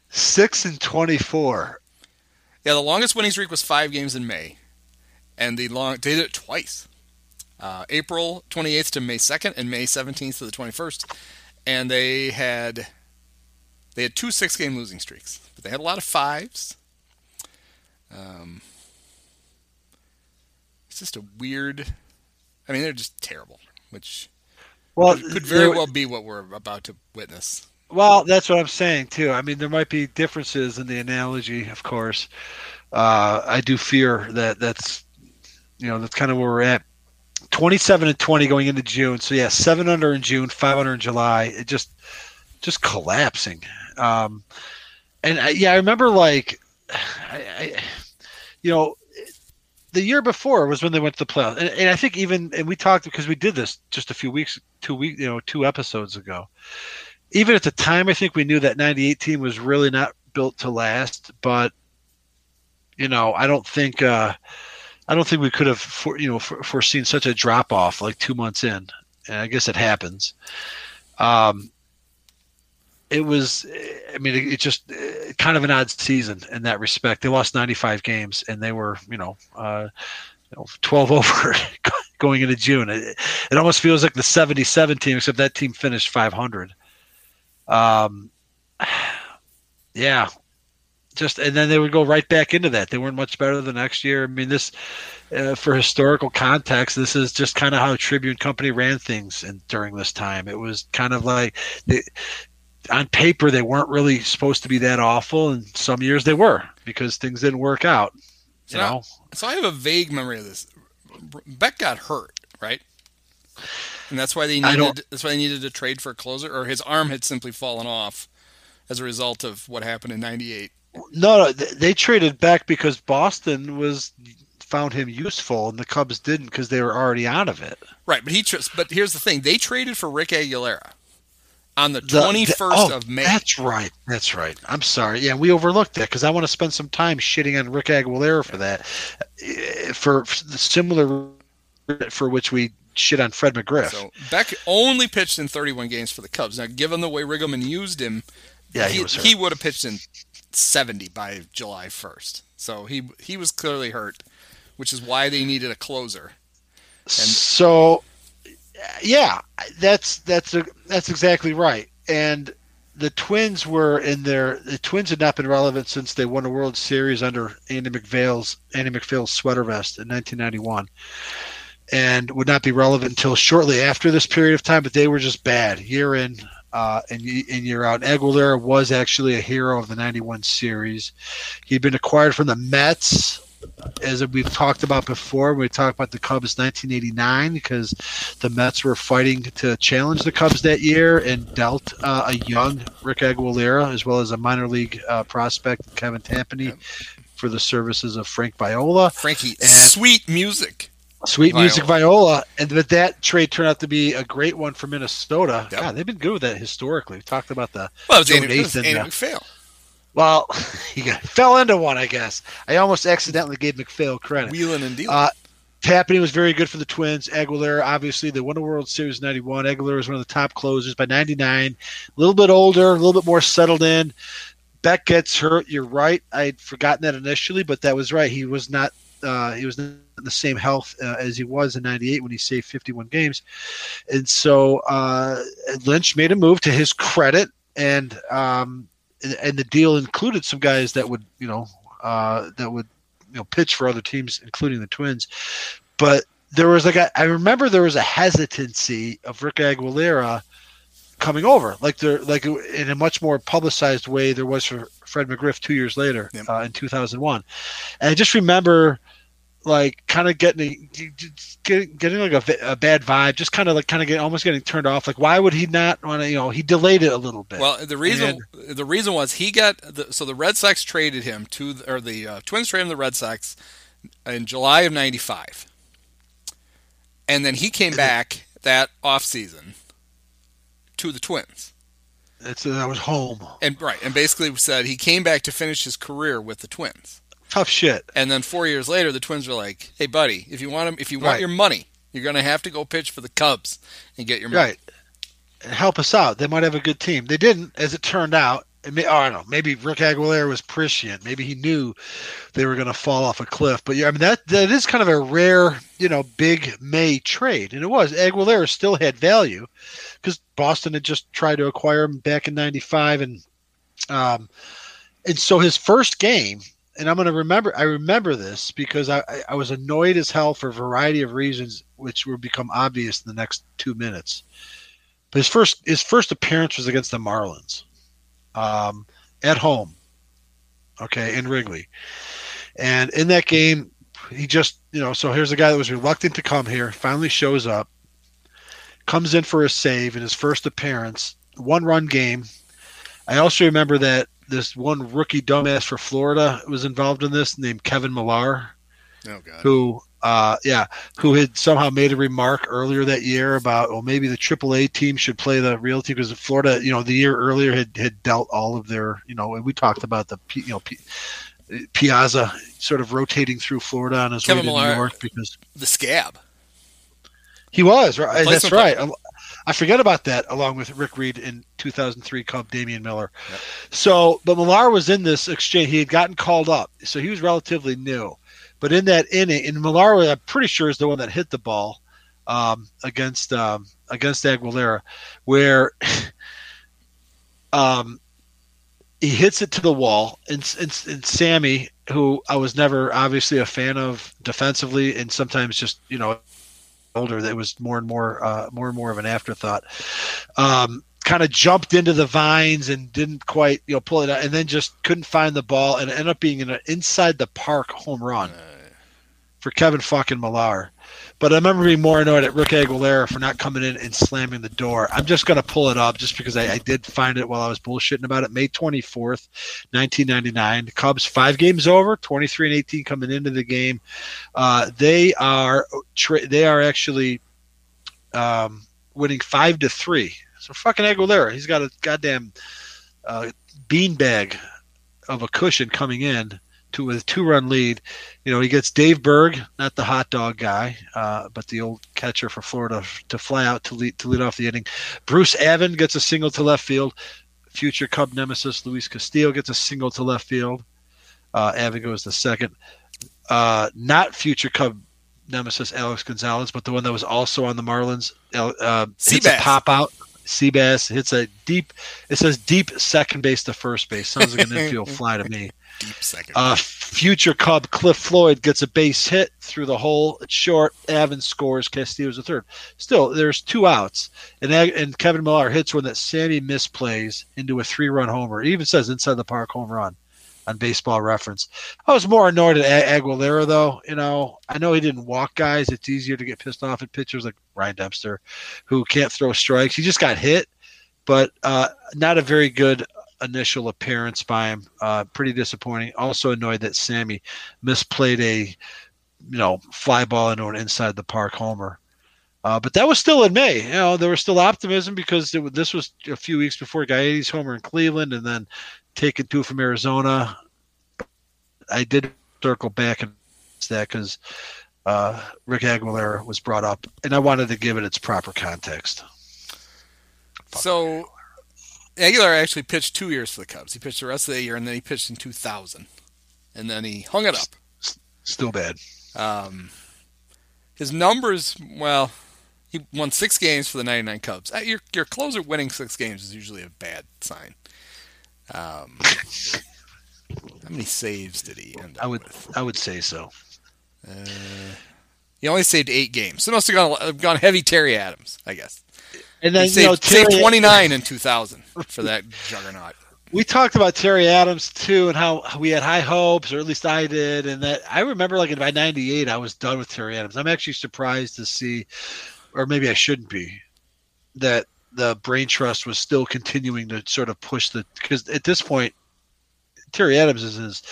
Six and twenty-four. Yeah, the longest winning streak was five games in May, and the long they did it twice. Uh, April 28th to May 2nd, and May 17th to the 21st, and they had they had two six-game losing streaks, but they had a lot of fives. Um, it's just a weird. I mean, they're just terrible, which Well, could, could very well be what we're about to witness. Well, that's what I'm saying too. I mean, there might be differences in the analogy, of course. Uh, I do fear that that's, you know, that's kind of where we're at. 27 and 20 going into June. So yeah, seven under in June, five under in July. It just just collapsing. Um, and I, yeah, I remember like, I, I, you know, the year before was when they went to the playoffs, and, and I think even and we talked because we did this just a few weeks, two week, you know, two episodes ago. Even at the time, I think we knew that '98 team was really not built to last. But you know, I don't think uh, I don't think we could have for, you know for, foreseen such a drop off like two months in. And I guess it happens. Um, it was i mean it, it, just kind of an odd season in that respect they lost 95 games and they were you know uh, you know 12 over going into june it, it, almost feels like the 77 team except that team finished 500 um yeah just and then they would go right back into that they weren't much better the next year i mean this uh, for historical context, this is just kind of how Tribune Company ran things and during this time. It was kind of like they, on paper they weren't really supposed to be that awful, and some years they were because things didn't work out. You so know. so I have a vague memory of this. Beck got hurt, right? And that's why they needed. That's why they needed to trade for a closer, or his arm had simply fallen off as a result of what happened in '98. No, no, they traded back because Boston was found him useful, and the Cubs didn't because they were already out of it. Right, but he. But here's the thing: they traded for Rick Aguilera on the twenty first oh, of May. That's right. That's right. I'm sorry. Yeah, we overlooked that because I want to spend some time shitting on Rick Aguilera for that, eh, for, for the similar for which we shit on Fred McGriff. So Beck only pitched in 31 games for the Cubs. Now, given the way Riggleman used him, yeah, he, he, he would have pitched in 70 by July 1st. So he he was clearly hurt, which is why they needed a closer. And so yeah, that's that's a, that's exactly right. And the Twins were in their the Twins had not been relevant since they won a World Series under Andy MacPhail's Andy MacPhail's sweater vest in 1991, and would not be relevant until shortly after this period of time. But they were just bad year in uh, and, and year out. Aguilera was actually a hero of the 91 series. He'd been acquired from the Mets as we've talked about before, we talked about the Cubs 1989 because the Mets were fighting to challenge the Cubs that year and dealt uh, a young Rick Aguilera as well as a minor league uh, prospect Kevin Tapani for the services of Frank Viola. Frankie, and sweet music. Sweet Viola. music Viola, and but that trade turned out to be a great one for Minnesota. Yep. God, they've been good with that historically. We talked about the well, it was Andy, Nathan, it was Andy MacPhail. Well, he got, fell into one, I guess. I almost accidentally gave MacPhail credit. Wheeling and dealing. Uh, Tapani was very good for the Twins. Aguilera, obviously, they won the World Series in 91. Aguilera was one of the top closers by 99. A little bit older, a little bit more settled in. Beck gets hurt. You're right. I'd forgotten that initially, but that was right. He was not uh, he was in the same health uh, as he was in 98 when he saved 51 games. And so uh, Lynch made a move to his credit and um, and the deal included some guys that would you know uh, that would you know pitch for other teams, including the Twins. But there was like a, I remember there was a hesitancy of Rick Aguilera coming over, like there like in a much more publicized way there was for Fred McGriff two years later yep. uh, in 2001. And I just remember like kind of getting getting, getting like a, a bad vibe, just kind of like kind of getting almost getting turned off. Like, why would he not want to? You know, he delayed it a little bit. Well, the reason and, the reason was he got the, so the Red Sox traded him to or the uh, Twins traded him to the Red Sox in July of '95, and then he came back that off season to the Twins. That's uh, that was home. And right, and basically said he came back to finish his career with the Twins tough shit. And then four years later, the Twins were like, "Hey, buddy, if you want him, if you want right. your money, you're going to have to go pitch for the Cubs and get your money." Right. And help us out. They might have a good team. They didn't, as it turned out. Oh, I don't know. Maybe Rick Aguilera was prescient. Maybe he knew they were going to fall off a cliff. But yeah, I mean that that is kind of a rare, you know, big May trade, and it was. Aguilera still had value because Boston had just tried to acquire him back in '95, and um, and so his first game and I'm going to remember. I remember this because I, I was annoyed as hell for a variety of reasons, which will become obvious in the next two minutes. But his first his first appearance was against the Marlins, um, at home. Okay, in Wrigley, and in that game, he just you know. So here's a guy that was reluctant to come here. Finally shows up, comes in for a save in his first appearance, one run game. I also remember that this one rookie dumbass for Florida was involved in this named Kevin Millar, Oh god. who uh, yeah, who had somehow made a remark earlier that year about well maybe the AAA team should play the real team because Florida you know the year earlier had had dealt all of their you know and we talked about the P- you know P, Piazza sort of rotating through Florida on his Kevin way to Millar- New York because The scab. he was right. That's right. I forget about that, along with Rick Reed in 2003 Cub Damian Miller. Yep. So, but Millar was in this exchange. He had gotten called up, so he was relatively new. But in that inning, and Millar, I'm pretty sure, is the one that hit the ball um, against um, against Aguilera, where um, he hits it to the wall, and, and, and Sammy, who I was never obviously a fan of defensively, and sometimes just you know older that was more and more uh, more and more of an afterthought um, kind of jumped into the vines and didn't quite you know pull it out and then just couldn't find the ball and ended up being an inside the park home run for Kevin fucking Millar. But I remember being more annoyed at Rick Aguilera for not coming in and slamming the door. I'm just going to pull it up just because I, I did find it while I was bullshitting about it. May 24th, 1999. The Cubs five games over, 23 and 18 coming into the game. Uh, they are tra- they are actually um, winning five to three. So fucking Aguilera, he's got a goddamn uh, beanbag of a cushion coming in to with a two run lead. You know, he gets Dave Berg, not the hot dog guy, uh, but the old catcher for Florida, to fly out to lead to lead off the inning. Bruce Aven gets a single to left field. Future Cub nemesis Luis Castillo gets a single to left field. Uh, Aven goes to second. Uh, not future Cub nemesis Alex Gonzalez, but the one that was also on the Marlins. Uh, hits a pop out. Seabass hits a deep. It says deep second base to first base. Sounds like an infield fly to me. Deep second. Uh, future Cub Cliff Floyd gets a base hit through the hole. It's short. Evans scores. Castillo's a third. Still, there's two outs, and and Kevin Millar hits one that Sammy misplays into a three-run homer. It even says inside the park home run on Baseball Reference. I was more annoyed at Aguilera though. You know, I know he didn't walk guys. It's easier to get pissed off at pitchers like Ryan Dempster, who can't throw strikes. He just got hit, but uh, not a very good initial appearance by him. Uh, pretty disappointing. Also annoyed that Sammy misplayed a, you know, fly ball into an inside the park homer. Uh, but that was still in May. You know, there was still optimism because it, this was a few weeks before Gaetti's homer in Cleveland, and then taking two from Arizona. I did circle back and that because uh, Rick Aguilera was brought up, and I wanted to give it its proper context. so Aguilera actually pitched two years for the Cubs. He pitched the rest of the year, and then he pitched in 2000, and then he hung it up. Still bad. Um, his numbers, well, he won six games for the 99 Cubs. Uh, Your your closer winning six games is usually a bad sign. Um, how many saves did he end up I would with? I would say so. He only saved eight games, so must have gone gone heavy Terry Adams, I guess. And He then saved, you know, saved 29 in 2000 for that juggernaut. we talked about Terry Adams too, and how we had high hopes, or at least I did. And that I remember, like in by '98, I was done with Terry Adams. I'm actually surprised to see, or maybe I shouldn't be, that the Brain Trust was still continuing to sort of push the because at this point, Terry Adams is his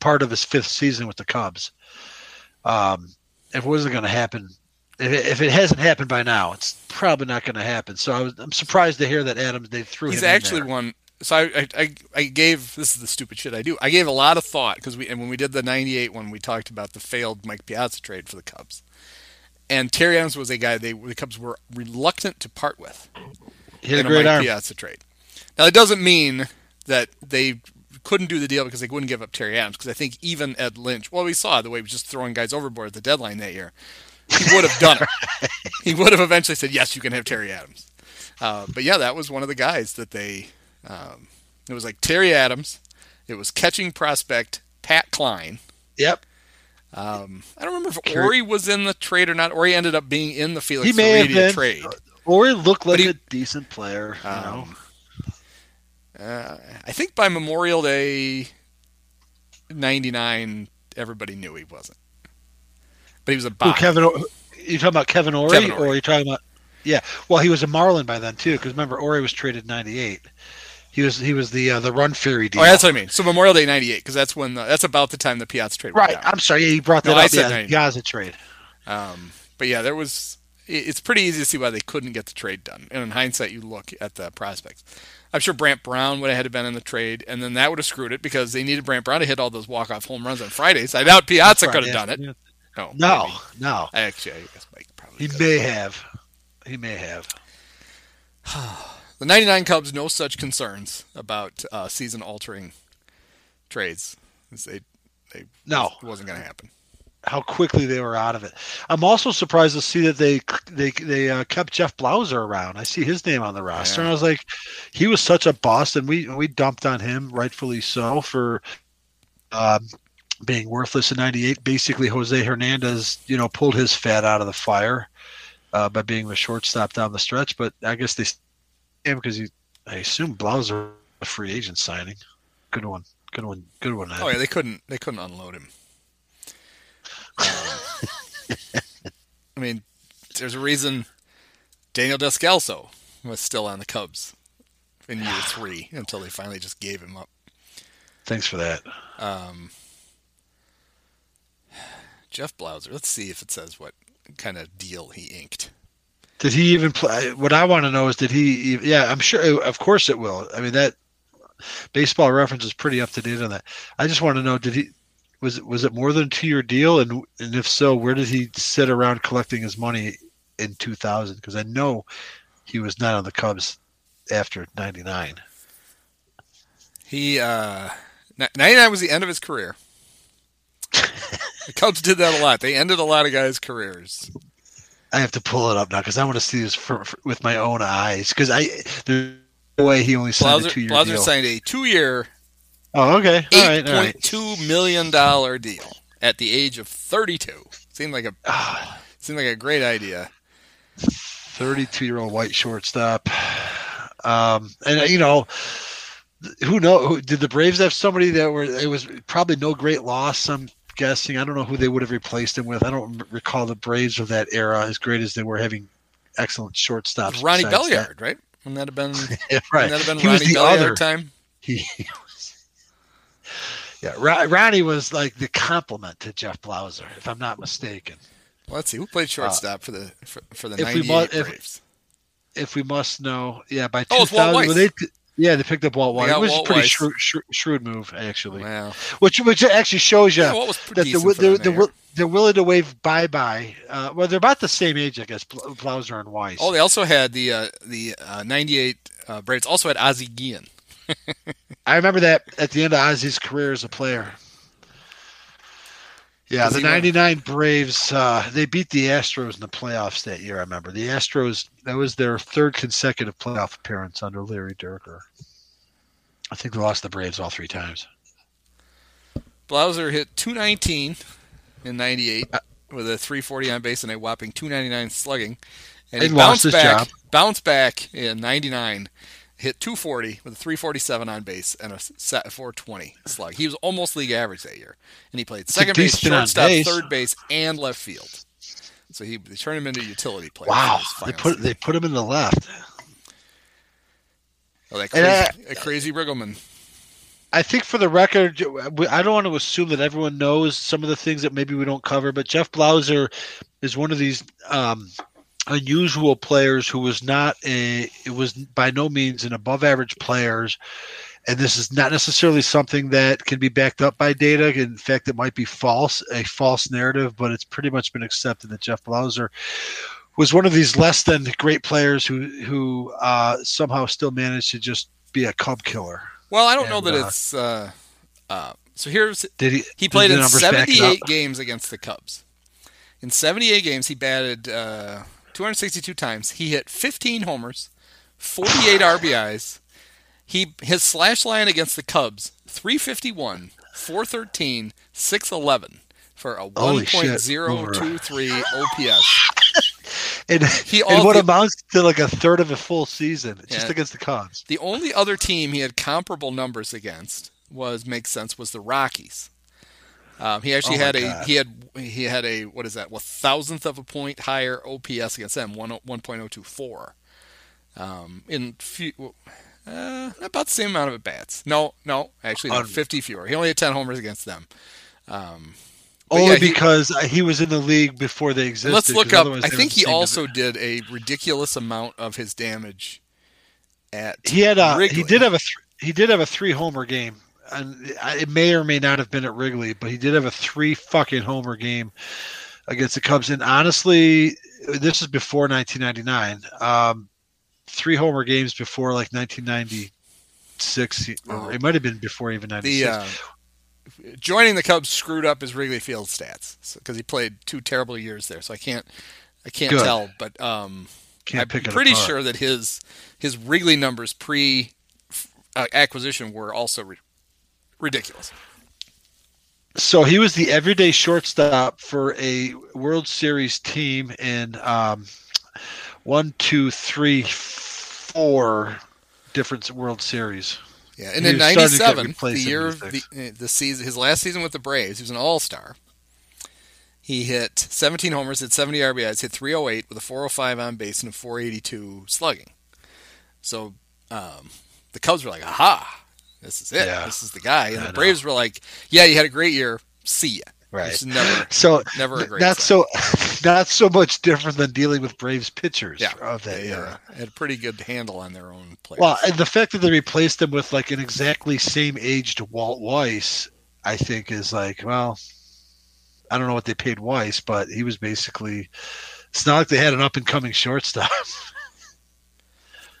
part of his fifth season with the Cubs. Um, if it wasn't going to happen, if it, if it hasn't happened by now, it's probably not going to happen. So I was I'm surprised to hear that Adams they threw He's actually one. So I, I, I gave this is the stupid shit I do. I gave a lot of thought because we and when we did the '98 one, we talked about the failed Mike Piazza trade for the Cubs, and Terry Adams was a guy they the Cubs were reluctant to part with He had a great arm. Piazza trade. Now it doesn't mean that they couldn't do the deal because they wouldn't give up Terry Adams because I think even Ed Lynch, well, we saw the way he was just throwing guys overboard at the deadline that year. He would have done it. he would have eventually said, "Yes, you can have Terry Adams." Uh, but yeah, that was one of the guys that they. Um, it was like Terry Adams. It was catching prospect Pat Cline. Yep. Um, I don't remember if Orie was in the trade or not. Orie ended up being in the Felix He may have been. trade. Orie looked like he- a decent player. You know. Um, uh, I think by Memorial Day '99, everybody knew he wasn't. But he was a Who, buy. Kevin? You talking about Kevin Orie, Kevin Orie. or are you talking about? Yeah, well, he was a Marlin by then too, because remember, Orie was traded '98. He was he was the uh, the Run Fury deal. Oh, that's what I mean. So Memorial Day '98, because that's when the, that's about the time the Piazza trade. right. I'm sorry. Yeah, he brought that No, I up. said Yeah, 98. Gaza trade. Um, but yeah, there was. it- It's pretty easy to see why they couldn't get the trade done. And in hindsight, you look at the prospects. I'm sure Brant Brown would have had to been in the trade, and then that would have screwed it because they needed Brant Brown to hit all those walk-off home runs on Fridays. I doubt Piazza could have done it. No, No, maybe. no. Actually, I guess Mike probably. He may have. He may have. The 99 Cubs, no such concerns about uh, season-altering trades. They, they No. it wasn't going to happen. How quickly they were out of it. I'm also surprised to see that they they they uh, kept Jeff Blauser around. I see his name on the roster, Yeah. and I was like, he was such a bust, and we we dumped on him, rightfully so, for um, being worthless in '98. Basically, Jose Hernandez, you know, pulled his fat out of the fire uh, by being the shortstop down the stretch. But I guess they him because he, I assume Blauser a free agent signing. Good one, good one, good one. Ed. Oh yeah, they couldn't they couldn't unload him. Um, I mean, there's a reason Daniel Descalso was still on the Cubs in year three until they finally just gave him up. Thanks for that. Um, Jeff Blauser. Let's see if it says what kind of deal he inked. Did he even play? What I want to know is, did he? Yeah, I'm sure. Of course, it will. I mean, that baseball reference is pretty up to date on that. I just want to know, did he? Was it was it more than a two year deal? And and if so, where did he sit around collecting his money in 2000? Because I know he was not on the Cubs after '99. He uh, 99 was the end of his career. the Cubs did that a lot. They ended a lot of guys' careers. I have to pull it up now because I want to see this for, for, with my own eyes. Because I there's no way he only signed a two year Blauser deal. signed a two-year, oh, okay, all eight right, all right. point two million dollar deal at the age of thirty-two. Seemed like a Ah, seemed like a great idea. 32 year old white shortstop. Um, and you know, who know? Who, did the Braves have somebody that were? It was probably no great loss. I'm guessing. I don't know who they would have replaced him with. I don't recall the Braves of that era as great as they were having excellent shortstops. Ronnie Belliard, right? Wouldn't that have been? Yeah, right. Wouldn't that have been he was Ronnie the Belliard other. time? He, he was. Yeah, Ron, Ronnie was like the complement to Jeff Blauser, if I'm not mistaken. Let's see who played shortstop for the for, for the Uh, if we '98 mu- if- Braves. If we must know, yeah, by Oh, it's Walt 2000, Weiss. well, they, yeah, they picked up Walt Weiss. It was a pretty shrewd, shrewd, shrewd move, actually. Wow. which which actually shows you Yeah, that they're, decent they're, they're, willing to wave bye bye. Uh, well, they're about the same age, I guess. Bl- Blauser and Weiss. Oh, they also had the uh, the uh, '98 uh, Braves. Also had Ozzie Guillen. I remember that at the end of Ozzy's career as a player. Yeah, the he run- '99 Braves uh, they beat the Astros in the playoffs that year. I remember the Astros. That was their third consecutive playoff appearance under Larry Dierker. I think they lost the Braves all three times. Blauser hit 219 in '98 with a 340 on base and a whopping 299 slugging, and he And lost bounced his back. job. Bounced back in '99, hit 240 with a 347 on base and a set 420 slug. He was almost league average that year, and he played second base, shortstop, base. third base, and left field. So he they turned him into a utility player. Wow, they put they put him in the left. Oh, that crazy, a crazy Riggleman. I think for the record, I don't want to assume that everyone knows some of the things that maybe we don't cover, but Jeff Blauser is one of these um, unusual players who was not a, it was by no means an above average players. And this is not necessarily something that can be backed up by data. In fact, it might be false, a false narrative, but it's pretty much been accepted that Jeff Blauser was one of these less than great players who who uh, somehow still managed to just be a cub killer. Well, I don't know that uh, it's. Uh, uh, so here's Did he? He played in numbers back it 78 games against the Cubs. In 78 games, he batted uh, 262 times. He hit 15 homers, 48 RBIs. He his slash line against the Cubs 351, 413, 611 for a 1.023 OPS. and, He and all- what the- amounts to like a third of a full season just against the Cubs. The only other team he had comparable numbers against was makes sense was the Rockies. Um, he actually Oh had a God. he had he had a what is that? Well, thousandth of a point higher OPS against them, one one point oh two four. Um, in few, uh, about the same amount of at bats. No, no, actually, no, fifty fewer. He only had ten homers against them. Um, Only yeah, because uh, he was in the league before they existed. let's look up. I think he also did a ridiculous amount of his damage at. he had a Wrigley. he did have a th- he did have a three homer game, it may or may not have been at Wrigley, but he did have a three fucking homer game against the Cubs. And honestly, this is before 1999. Um, three homer games before like 1996. Oh. it might have been before even 96. the uh, joining the Cubs screwed up his Wrigley Field stats because he played two terrible years there. So I can't I can't Good. tell, but um, I'm pretty apart. sure that his his Wrigley numbers pre uh, acquisition were also ridiculous. So he was the everyday shortstop for a World Series team in um, one, two, three, four different World Series. Yeah, and He in was starting to get '97, the year of the, 96. the season, his last season with the Braves, he was an All Star. He hit 17 homers, hit 70 RBIs, hit 308 with a 405 on base and a 482 slugging. So um, the Cubs were like, "Aha, this is it. Yeah. This is the guy." And I the know. Braves were like, "Yeah, you had a great year. See ya." Right. It's never, So never a great. not sign. so not so much different than dealing with Braves pitchers yeah, of that they uh, era. had a pretty good handle on their own players. Well, and the fact that they replaced them with like an exactly same aged Walt Weiss, I think is like, well, I don't know what they paid Weiss, but he was basically. It's not like they had an up and coming shortstop.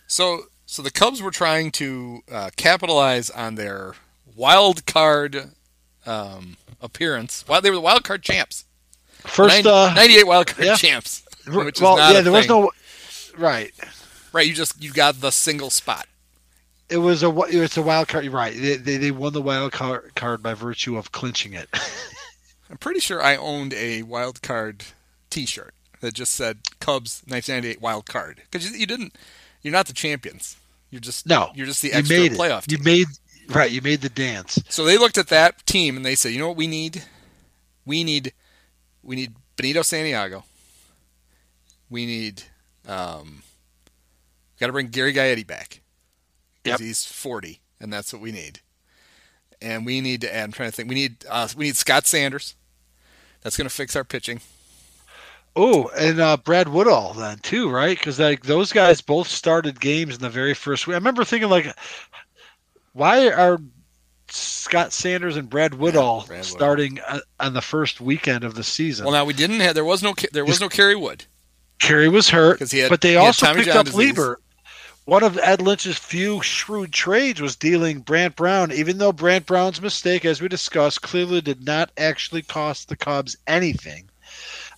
So, so the Cubs were trying to uh, capitalize on their wild card um, appearance. Well, they were the wild card champs. First, uh, 98 wild card yeah. champs. Which is well, not yeah, there was no right. Right, you just you got the single spot. It was a it's a wild card. You're right. They, they they won the wild card card by virtue of clinching it. I'm pretty sure I owned a wild card T-shirt that just said Cubs 1998 wild card because you, you didn't. You're not the champions. You're just No, You're just the you extra made playoff team. You made right. You made the dance. So they looked at that team and they said, you know what we need? We need we need Benito Santiago. We need um got to bring Gary Gaetti back. 'Cause Yep. he's 40 and that's what we need. And we need to add I'm trying to think we need uh, we need Scott Sanders. That's going to fix our pitching. Oh, and uh, Brad Woodall then too, right? Because like those guys both started games in the very first week. I remember thinking like, why are Scott Sanders and Brad Woodall Brad starting uh, on the first weekend of the season? Well, now we didn't have there was no there was no Kerry Wood. Kerry was hurt, 'Cause he had- but they he also Tommy picked John up disease. Lieber. One of Ed Lynch's few shrewd trades was dealing Brant Brown, even though Brant Brown's mistake, as we discussed, clearly did not actually cost the Cubs anything.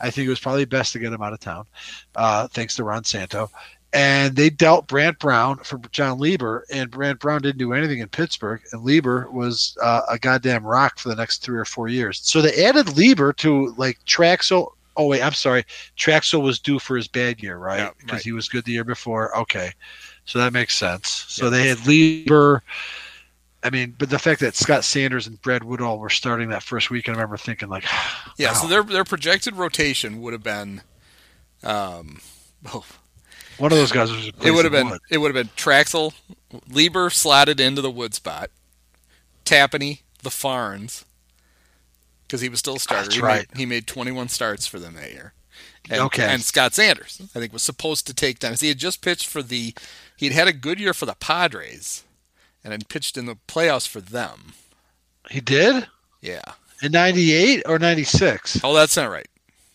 I think it was probably best to get him out of town, uh, thanks to Ron Santo. And they dealt Brant Brown for Jon Lieber, and Brant Brown didn't do anything in Pittsburgh, and Lieber was uh, a goddamn rock for the next three or four years. So they added Lieber to like Trachsel. Oh wait, I'm sorry. Trachsel was due for his bad year, right? Yeah, Because right. he was good the year before. Okay, so that makes sense. So they had Lieber. I mean, but the fact that Scott Sanders and Brad Woodall were starting that first week, I remember thinking like, Yeah, wow. so their their projected rotation would have been um oh, one of those guys was. It would have been Wood. it would have been Trachsel, Lieber slotted into the wood spot, Tapani, the Farns, because he was still a starter. That's he right. Made, he made 21 starts for them that year. And, Okay. And Scott Sanders, I think, was supposed to take time. He had just pitched for the. He'd had a good year for the Padres, and pitched in the playoffs for them. He did Yeah. in '98 or '96. Oh, that's not right.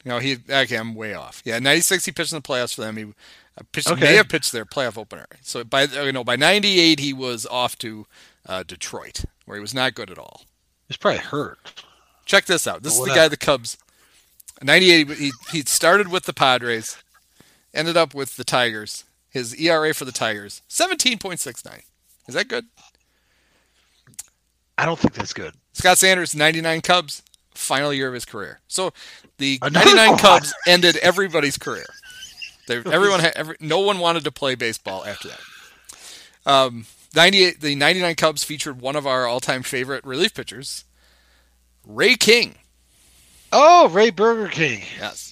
No, he okay. I'm way off. Yeah, '96 he pitched in the playoffs for them. He uh, pitched, Okay. may have pitched their playoff opener. So by uh, you know by '98 he was off to uh, Detroit, where he was not good at all. He's probably hurt. Check this out. This is the guy the Cubs. '98 he he started with the Padres, ended up with the Tigers. His ERA for the Tigers 17.69. Is that good? I don't think that's good. Scott Sanders, 99 Cubs, final year of his career. So the Another 99 one. Cubs ended everybody's career. They, everyone, had, every, no one wanted to play baseball after that. Um, 98, the 99 Cubs featured one of our all-time favorite relief pitchers, Ray King. Oh, Ray Burger King. Yes.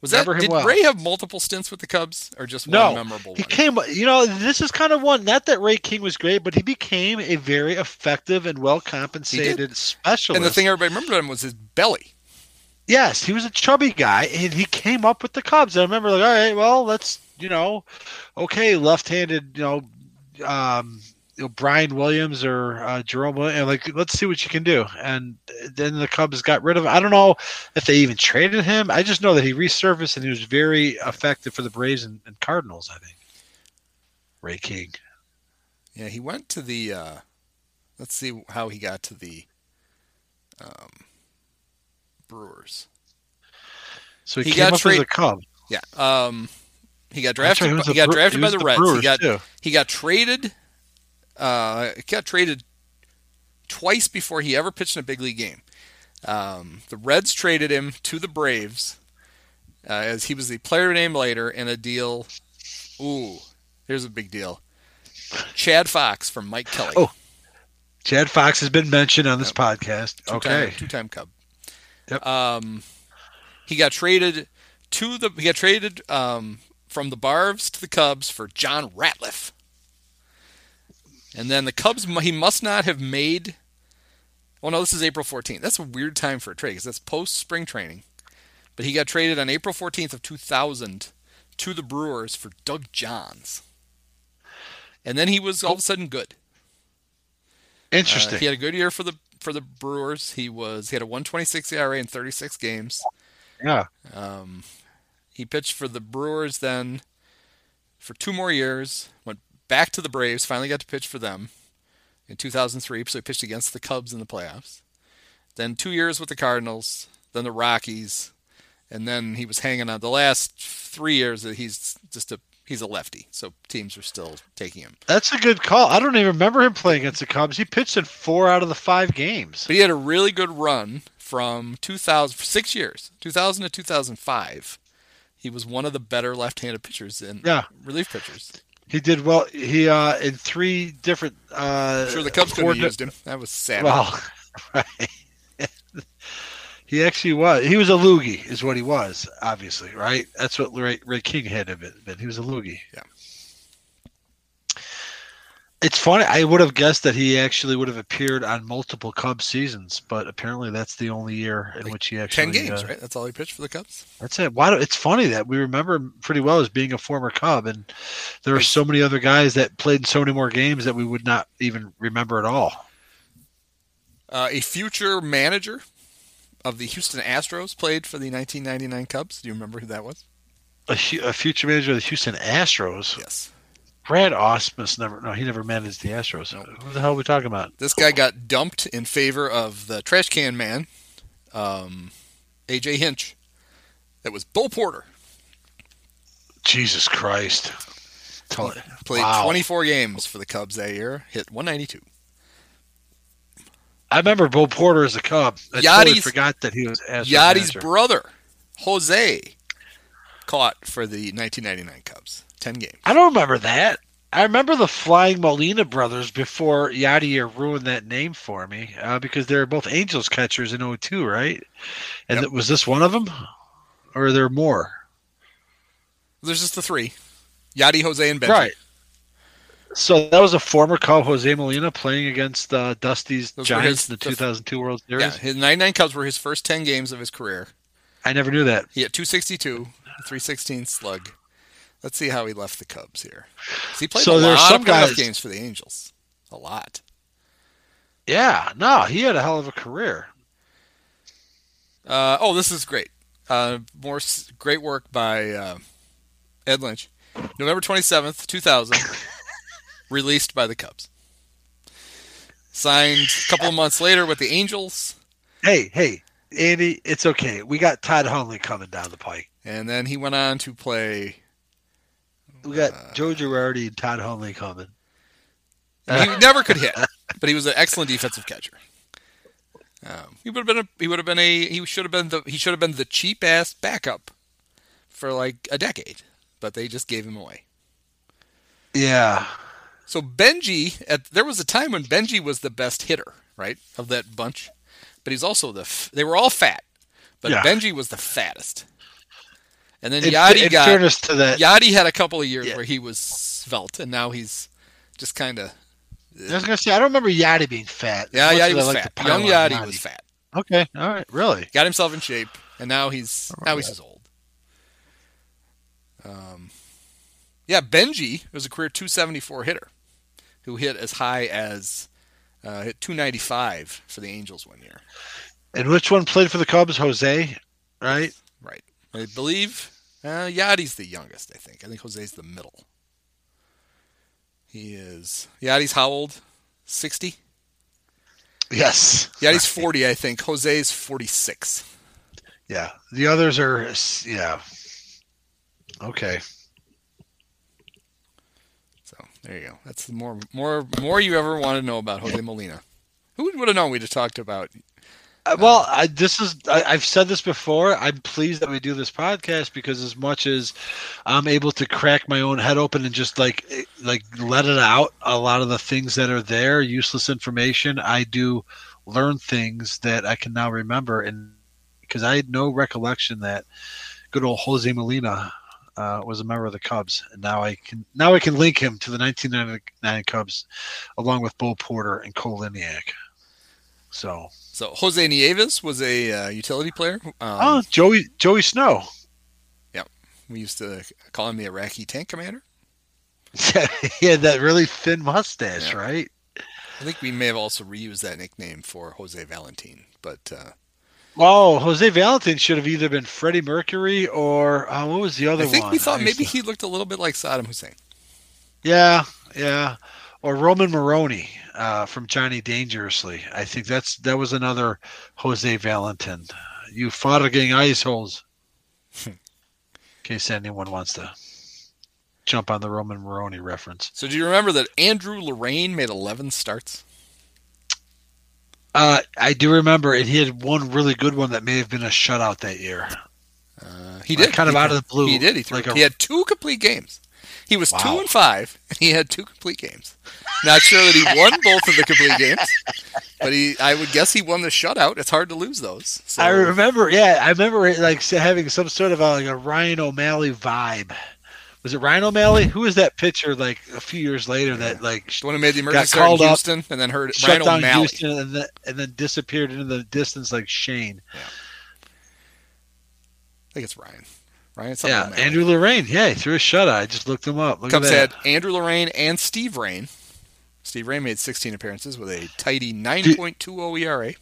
Was that Remember did well. Ray have multiple stints with the Cubs or just No, one memorable he one? came. You know, this is kind of one. Not that Ray King was great, but he became a very effective and well compensated specialist. and the thing everybody remembered him was his belly. Yes, he was a chubby guy, and he came up with the Cubs. I remember, like, all right, well, let's, you know, okay, left-handed, you know, um, you know, Brian Williams or uh, Jerome, Williams, and like, let's see what you can do. And then the Cubs got rid of. I don't know if they even traded him. I just know that he resurfaced and he was very effective for the Braves and, and Cardinals. I think. Ray King. Yeah, he went to the. Uh, let's see how he got to the um, Brewers. So he, He came got up trade- as a Cub. Yeah. Um, he got drafted. he was he got drafted by the the Reds. Brewers, he got too. he got traded. Uh, he got traded twice before he ever pitched in a big league game. Um, the Reds traded him to the Braves uh, as he was the player name later in a deal. Ooh, here's a big deal. Chad Fox from Mike Kelly. Oh, Chad Fox has been mentioned on this podcast. Two-time- Okay. two-time Cub. Yep. Um, he got traded to the. He got traded um, from the Barves to the Cubs for Jon Ratliff. And then the Cubs, he must not have made. Well, no, this is April 14th. That's a weird time for a trade because that's post spring training. But he got traded on April 14th of 2000 to the Brewers for Doug Johns. And then he was all of a sudden good. Uh, Interesting. he had a good year for the for the Brewers. He was he had a 126 ERA in 36 games. yeah. Um, he pitched for the Brewers then for two more years. Went back to the Braves. Finally got to pitch for them in 2003. So he pitched against the Cubs in the playoffs. Then two years with the Cardinals. Then the Rockies, and then he was hanging on. The last three years, that he's just a he's a lefty. So teams are still taking him. That's a good call. I don't even remember him playing against the Cubs. He pitched in four out of the five games. But he had a really good run from 2000 for six years, 2000 to 2005. He was one of the better left-handed pitchers in Yeah. relief pitchers. He did well. He uh in three different. uh sure the Cubs could have di- used him. That was sad. Well, right. he actually was. He was a loogie, is what he was. Obviously, right? That's what Ray, Ray King had been. been. He was a loogie. Yeah. It's funny. I would have guessed that he actually would have appeared on multiple Cubs seasons, but apparently that's the only year in Like which he actually Ten games, uh, right? That's all he pitched for the Cubs. That's it. Why? Do, it's funny that we remember him pretty well as being a former Cub, and there are so many other guys that played in so many more games that we would not even remember at all. Uh, a future manager of the Houston Astros played for the 1999 Cubs. Do you remember who that was? A, a future manager of the Houston Astros, Yes. Brad Ausmus. Never, no, he never managed the Astros. Who the hell are we talking about? This guy got dumped in favor of the trash can man, um, AJ Hinch. That was Bo Porter. Jesus Christ! Tell. Played Wow. 24 games for the Cubs that year. Hit 192. I remember Bo Porter as a Cub. I totally forgot that he was Astros Yadi's manager. brother, Jose, caught for the 1999 Cubs. 10 games. I don't remember that. I remember the Flying Molina brothers before Yadier ruined that name for me uh, because they were both Angels catchers in 02, right? And Yep. was this one of them? Or are there more? There's just the three. Yadi, Jose, and Benji. Right. So that was a former Cub, Jose Molina, playing against uh, Dusty's Those Giants his- in the the- 2002 World Series. Yeah, his 99 Cubs were his first 10 games of his career. I never knew that. He had 262, 316 slug. Let's see how he left the Cubs here. He played So a there's lot some of guys- games for the Angels. A lot. Yeah, no, he had a hell of a career. Uh, oh, this is great. Uh, more s- great work by uh, Ed Lynch. November 27th, 2000. released by the Cubs. Signed a couple of months later with the Angels. Hey, hey, Andy, it's okay. We got Todd Hundley coming down the pike. And then he went on to play. We got Uh, Joe Girardi and Todd Hundley coming. He never could hit, but he was an excellent defensive catcher. Um, he would have been a. He would have been a. He should have been the. He should have been the cheap ass backup for like a decade, but they just gave him away. Yeah. So Benji, at there was a time when Benji was the best hitter, right, of that bunch. but he's also the. F- they were all fat, but Yeah. Benji was the fattest. And then Yadi in got fairness to that, Yadi had a couple of years Yeah. where he was svelte, and now he's just kind of. I was gonna say I don't remember Yadi being fat. Yeah, Yadi was like fat. Young Yadi was fat. Okay, all right, really. Got himself in shape, and now he's now he's old. Um, yeah, Benji was a career 274 hitter, who hit as high as uh, hit 295 for the Angels one year. And which one played for the Cubs? Jose, right? I believe uh, Yadi's the youngest. I think. I think Jose's the middle. He is. Yadi's how old? 60. Yes. Yadi's 40, I think. Jose's 46. Yeah. The others are. Yeah. Okay. So there you go. That's the more more more you ever want to know about Jose Molina. Who would have known we'd have talked about? Uh, Well, I, this is, I, I've said this before. I'm pleased that we do this podcast because as much as I'm able to crack my own head open and just like, eh, like let it out, a lot of the things that are there, useless information, I do learn things that I can now remember. And because I had no recollection that good old Jose Molina uh, was a member of the Cubs, and now I can now I can link him to the 1999 Cubs, along with Bo Porter and Cole Liniak. So, So Jose Nieves was a uh, utility player. Um, oh, Joey Joey Snow. Yeah. We used to call him the Iraqi tank commander. Yeah, he had that really thin mustache, Yeah. right? I think we may have also reused that nickname for Jose Valentin, but uh, Oh, Jose Valentin should have either been Freddie Mercury or uh, what was the other one? I think one? we thought maybe to- he looked a little bit like Saddam Hussein. Yeah, yeah. Or Roman Moronie uh, from Johnny Dangerously. I think that's that was another Jose Valentin. You fought against ice holes. In case anyone wants to jump on the Roman Moronie reference. So do you remember that Andrew Lorraine made 11 starts? Uh, I do remember, and he had one really good one that may have been a shutout that year. Uh, he Like, did kind of He- out of the blue, He did. He, threw, like a- he had two complete games. He was two and five, and he had two complete games. Not sure that he won both of the complete games, but he. I would guess he won the shutout. It's hard to lose those. So, I remember, yeah, I remember like having some sort of a, like a Ryan O'Malley vibe. Was it Ryan O'Malley? Who was that pitcher like a few years later that like the one who made the got emergency start in called up, and then heard shut Ryan down O'Malley. Houston and then, and then disappeared into the distance like Shane? I think it's Ryan. Ryan. Something Yeah, O'Malley. Andrew Lorraine. Yeah, he threw a shutout. I just looked him up. Look Cubs at had that. Andrew Lorraine and Steve Rain. Steve Rain made 16 appearances with a tidy 9.20 ERA.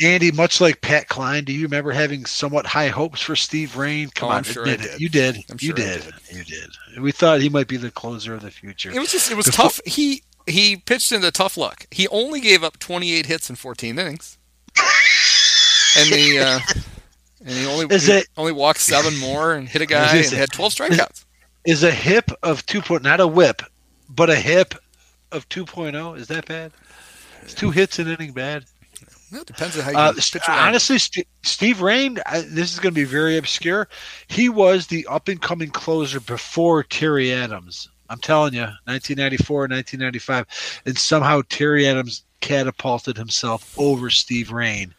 Andy, much like Pat Cline, do you remember having somewhat high hopes for Steve Rain? Come Oh, I'm on, sure I did. You did. I'm you sure did. did. You did. We thought he might be the closer of the future. It was just it was Before- tough. He he pitched into tough luck. He only gave up 28 hits in 14 innings, and the uh, and he only Is he it- only walked seven more and hit a guy and it? had 12 strikeouts. Is a hip of two point not a whip, but a hip of 2.0. Is that bad? Is two hits an inning bad? Well, it depends on how you Uh, honestly, St- Steve Rain. I, this is going to be very obscure. He was the up and coming closer before Terry Adams. I'm telling you, 1994, 1995, and somehow Terry Adams catapulted himself over Steve Rain,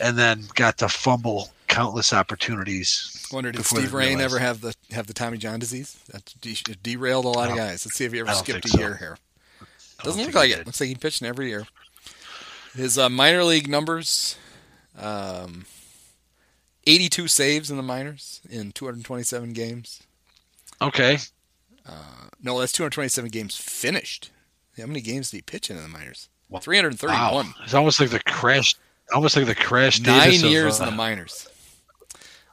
and then got to fumble countless opportunities. Wondered did before Steve Rain ever have the have the Tommy John disease? That de- derailed a lot of guys. Let's see if he ever skipped a so. year here. Doesn't look like it. Looks like he pitched in every year. His uh, minor league numbers: um, 82 saves in the minors in 227 games. Okay, No, that's 227 games finished. How many games did he pitch in the minors? Wow. 331. wow, it's almost like the crash, almost like the crash. Nine Davis of, years uh, in the minors.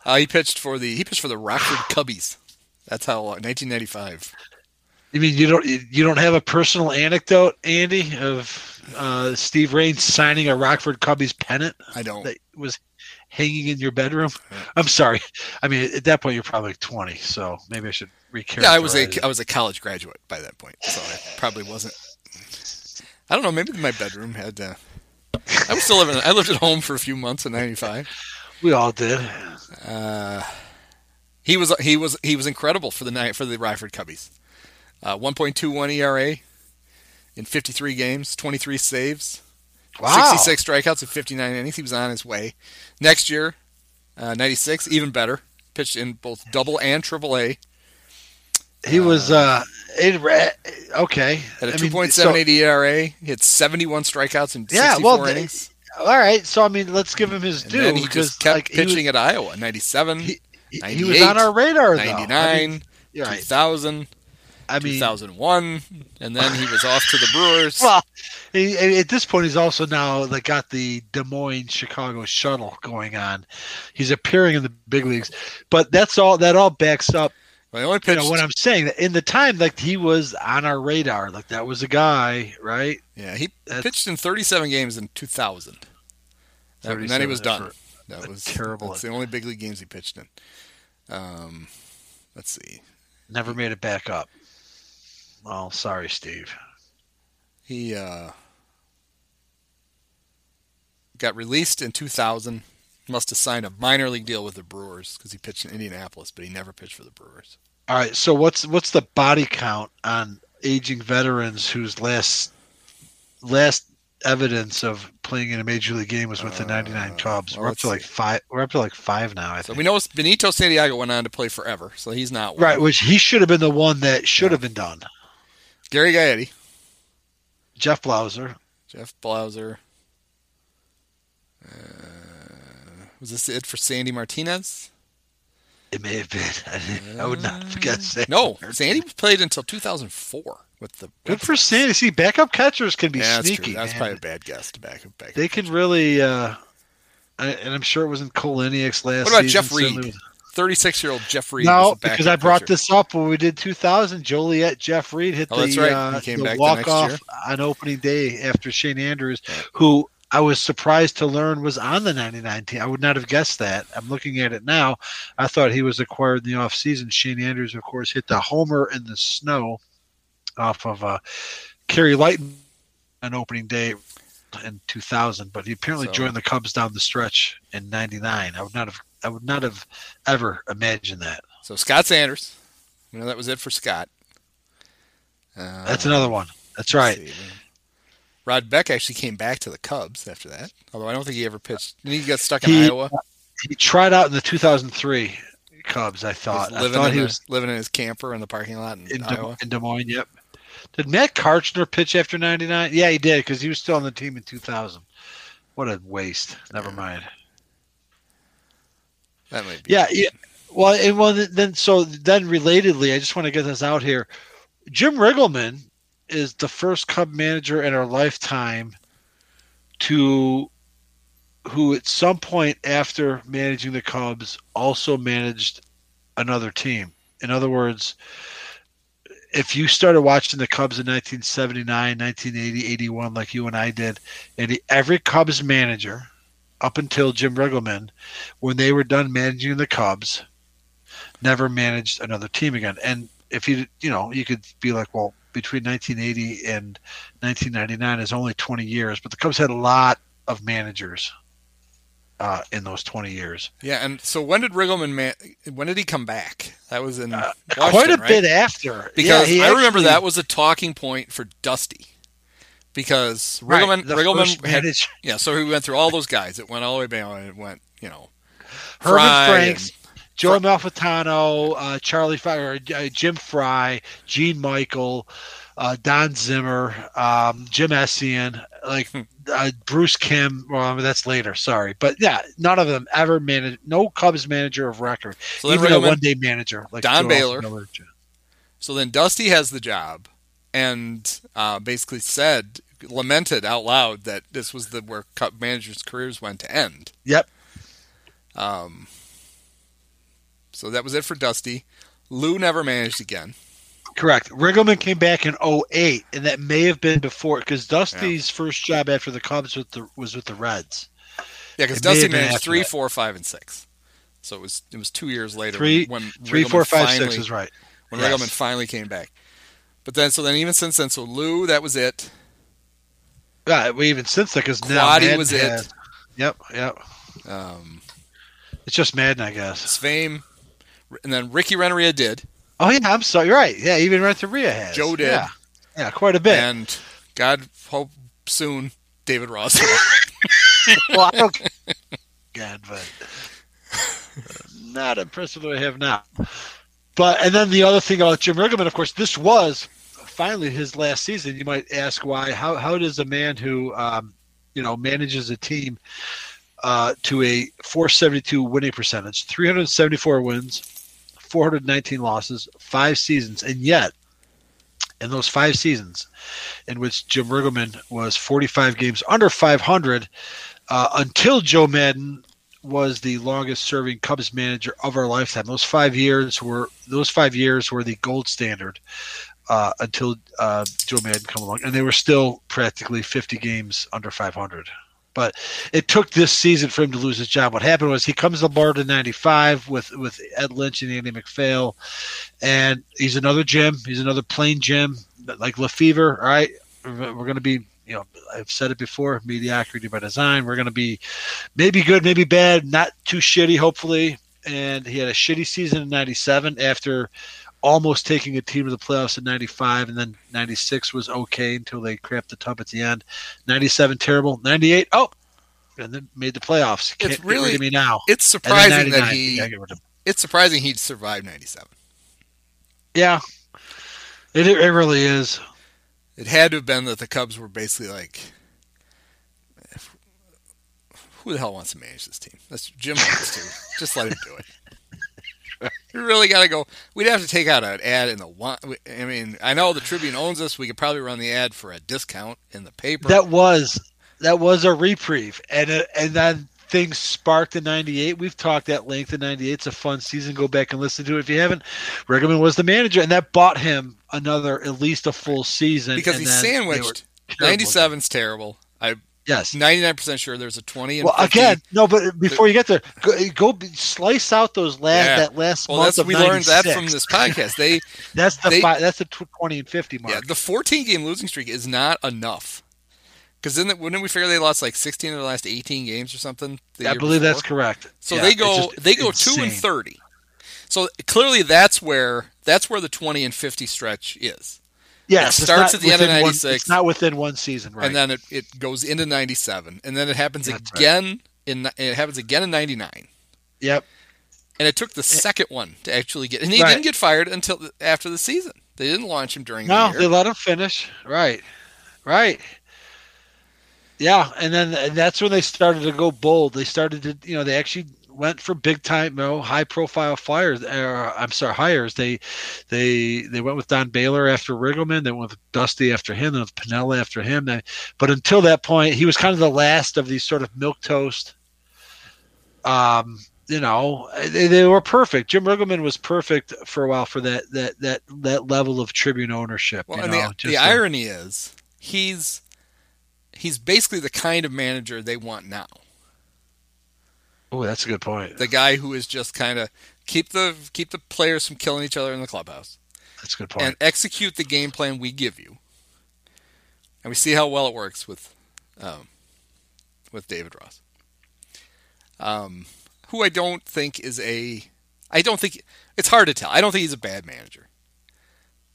Uh, he pitched for the he pitched for the Rockford Cubbies. That's how long. 1995. You mean you don't you don't have a personal anecdote, Andy, of uh, Steve Rain signing a Rockford Cubbies pennant I don't. that was hanging in your bedroom? I'm sorry. I mean, at that point you're probably 20, so maybe I should recharacterize. Yeah, I was a it. I was a college graduate by that point, so I probably wasn't. I don't know. Maybe my bedroom had. Uh, I was still living. I lived at home for a few months in '95. We all did. Uh, he was he was he was incredible for the night for the Ryford Cubbies. Uh, 1.21 ERA in 53 games, 23 saves, Wow. 66 strikeouts in 59 innings. He was on his way. Next year, uh, 96, even better. Pitched in both double and triple A. He was uh, it, okay. Had a I mean, 2.78 ERA. He had 71 strikeouts in 64 Yeah, well, th- innings. All right, so I mean, let's give him his due he just kept like, he was- pitching at Iowa. 97, he, he, was on our radar though. I 99, mean, you're right. 2000, I mean, 2001, and then he was off to the Brewers. well, he, at this point, he's also now like got the Des Moines Chicago shuttle going on. He's appearing in the big leagues, but that's all. That all backs up He only you know what I'm saying. In the time, like he was on our radar, like that was a guy, right? yeah, he That's- pitched in 37 games in 2000. That- and then he was done. That was terrible- That's the only big league games he pitched in. Um, let's see. Never made it back up. Well, sorry, Steve. He uh, got released in 2000. Must have signed a minor league deal with the Brewers because he pitched in Indianapolis, but he never pitched for the Brewers. All right, so what's what's the body count on aging veterans whose last last evidence of playing in a major league game was with the '99 Uh, Cubs? well, we're up to like five. We're up to like five now. I So think. we know Benito Santiago went on to play forever, so he's not one. right, which he should have been the one that should have been done. Gary Gaetti, Jeff Blauser. Jeff Blauser. Uh, was this it for Sandy Martinez? It may have been. I would not have guessed that. No, Sandy played until 2004 with the. Good for Sandy. See, backup catchers can be yeah, that's sneaky. true. That's man. probably a bad guess to back back. They can really. uh I- and I'm sure it wasn't Cole Liniak's last. What about season, Jeff Reed? 36 year old Jeff Reed. No, because I brought pitcher. this up when we did 2000. Joliet Jeff Reed hit Oh, the, right. uh, the walk off on opening day after Shane Andrews, who I was surprised to learn was on the 99 team. I would not have guessed that. I'm looking at it now. I thought he was acquired in the offseason. Shane Andrews, of course, hit the homer in the snow off of uh, Kerry Lighton on opening day in 2000, but he apparently So- joined the Cubs down the stretch in 99. I would not have I would not have ever imagined that. So Scott Sanders. You know that was it for Scott. Uh, That's another one. That's right. see. Rod Beck actually came back to the Cubs after that. Although I don't think he ever pitched. Didn't he got stuck in He- Iowa? He tried out in the 2003 Cubs. I thought. I thought he was living in his camper in the parking lot in, in, Des, Iowa. in Des Moines. Yep. Did Matt Karchner pitch after 99? Yeah, he did because he was still on the team in 2000. What a waste. Never mind. That might be. Yeah, yeah. Well, and well, then so then relatedly, I just want to get this out here. Jim Riggleman is the first Cub manager in our lifetime to who at some point after managing the Cubs also managed another team. In other words, if you started watching the Cubs in 1979, 1980, 81 like you and I did, and every Cubs manager up until Jim Riggleman when they were done managing the Cubs, never managed another team again. And if you you know you could be like, well, between 1980 and 1999 is only 20 years, but the Cubs had a lot of managers uh, in those 20 years. Yeah, and so when did Riggleman man? When did he come back? That was in Uh, Quite a right? bit after, because Yeah, I remember that was a talking point for Dusty. Because Right, Riggleman, the Riggleman had, yeah, so he went through all those guys. It went all the way back. It went, you know, Herman Fry Franks, and- Joey Amalfitano, uh, Charlie Fry, or, uh, Jim Fry, Gene Michael, uh, Don Zimmer, um, Jim Essian, like Hmm. uh, Bruce Kimm. Well, I mean, that's later. Sorry, but yeah, none of them ever managed. No Cubs manager of record, So even a one-day manager like Don Joe Baylor. So then Dusty has the job, and uh, basically said, lamented out loud that this was the where Cup managers' careers went to end. Yep. Um. So that was it for Dusty. Lou never managed again. Correct. Riggleman came back in 08, and that may have been before because Dusty's first job after the Cubs with the, was with the Reds. Yeah, because Dusty managed three, that. four, five, and six. So it was it was two years later Three, when three, Riggleman four, five, six finally- is right. when Yes. Riggleman finally came back. But then, so then even since then, so Lou, that was it. Yeah, we even since that because now Quade was has- it. Yep, yep. Um, It's just Maddon, I guess. Sveum, and then Ricky Renteria did, Oh yeah, I'm sorry. You're right. Yeah, even Renteria has. Joe did. Yeah, yeah, quite a bit. and God hope soon David Ross. well, I don't. God, but not impressed with what I have now. But and then the other thing about Jim Riggleman, of course, this was finally his last season. You might ask why? How how does a man who um, you know manages a team uh, to a 472 winning percentage, 374 wins, 419 losses, five seasons, and yet in those five seasons in which Jim Riggleman was 45 games under 500 uh, until Joe Maddon was the longest serving Cubs manager of our lifetime. Those five years were those five years were the gold standard uh, until uh, Joe Maddon come along, and they were still practically 50 games under 500. But it took this season for him to lose his job. What happened was he comes to aboard in '95 with with Ed Lynch and Andy MacPhail, and he's another Jim. He's another plain Jim, like Lefebvre. All right, we're going to be you know, I've said it before, mediocrity by design. We're going to be maybe good, maybe bad, not too shitty, hopefully. And he had a shitty season in 97 after almost taking a team to the playoffs in 95 and then 96 was okay until they crapped the tub at the end 97 terrible 98 oh and then made the playoffs It's Can't really- rid of me now It's surprising that he. yeah, get rid of him. It's surprising he'd survived '97. yeah it, it really is It had to have been that the Cubs were basically like, who the hell wants to manage this team? That's Jim wants to. Just let him do it. We really got to go. We'd have to take out an ad in the one. I mean, I know the Tribune owns us. We could probably run the ad for a discount in the paper. That was that was a reprieve, and it, and then things sparked in '98. We've talked at length in '98. It's a fun season. Go back and listen to it if you haven't. Riggleman was the manager, and that bought him another at least a full season because and he's then they were sandwiched. terrible. 97's terrible. I'm Yes. 99% sure there's a 20 and Well, 50. again, no, but before you get there, go, go slice out those last Yeah. that last Well, month that's we learned that from this podcast. They That's the they- fi- that's the twenty and fifty mark. yeah, the 14 game losing streak is not enough. Because then, wouldn't we figure they lost like 16 of the last 18 games or something? I believe that's correct. So Yeah, they go they go two and 30. So clearly that's where that's where the 20 and 50 stretch is. Yes, It starts at the end of within one- 96. It's not within one season, right? And then it, it goes into 97 and then it happens That's right. again in it happens again in 99. yep. And it took the eh. second one to actually get and he Right. didn't get fired until the- after the season. They didn't launch him during No, the they let him finish. Right, right. Yeah, and then and that's when they started to go bold. They started to, you know, they actually went for big time, you know, high profile fires. Or, I'm sorry, hires. They, they, they went with Don Baylor after Riggleman. They went with Dusty after him. Then with Piniella after him. They, but until that point, he was kind of the last of these sort of milk toast. Um, you know, they, they were perfect. Jim Riggleman was perfect for a while for that that that that level of Tribune ownership. Well, you and know, the, the irony is he's he's basically the kind of manager they want now. Oh, that's a good point. The guy who is just kind of keep the keep the players from killing each other in the clubhouse That's a good point. and execute the game plan we give you. And we see how well it works with um, with David Ross. Um, who I don't think is a I don't think it's hard to tell. I don't think he's a bad manager.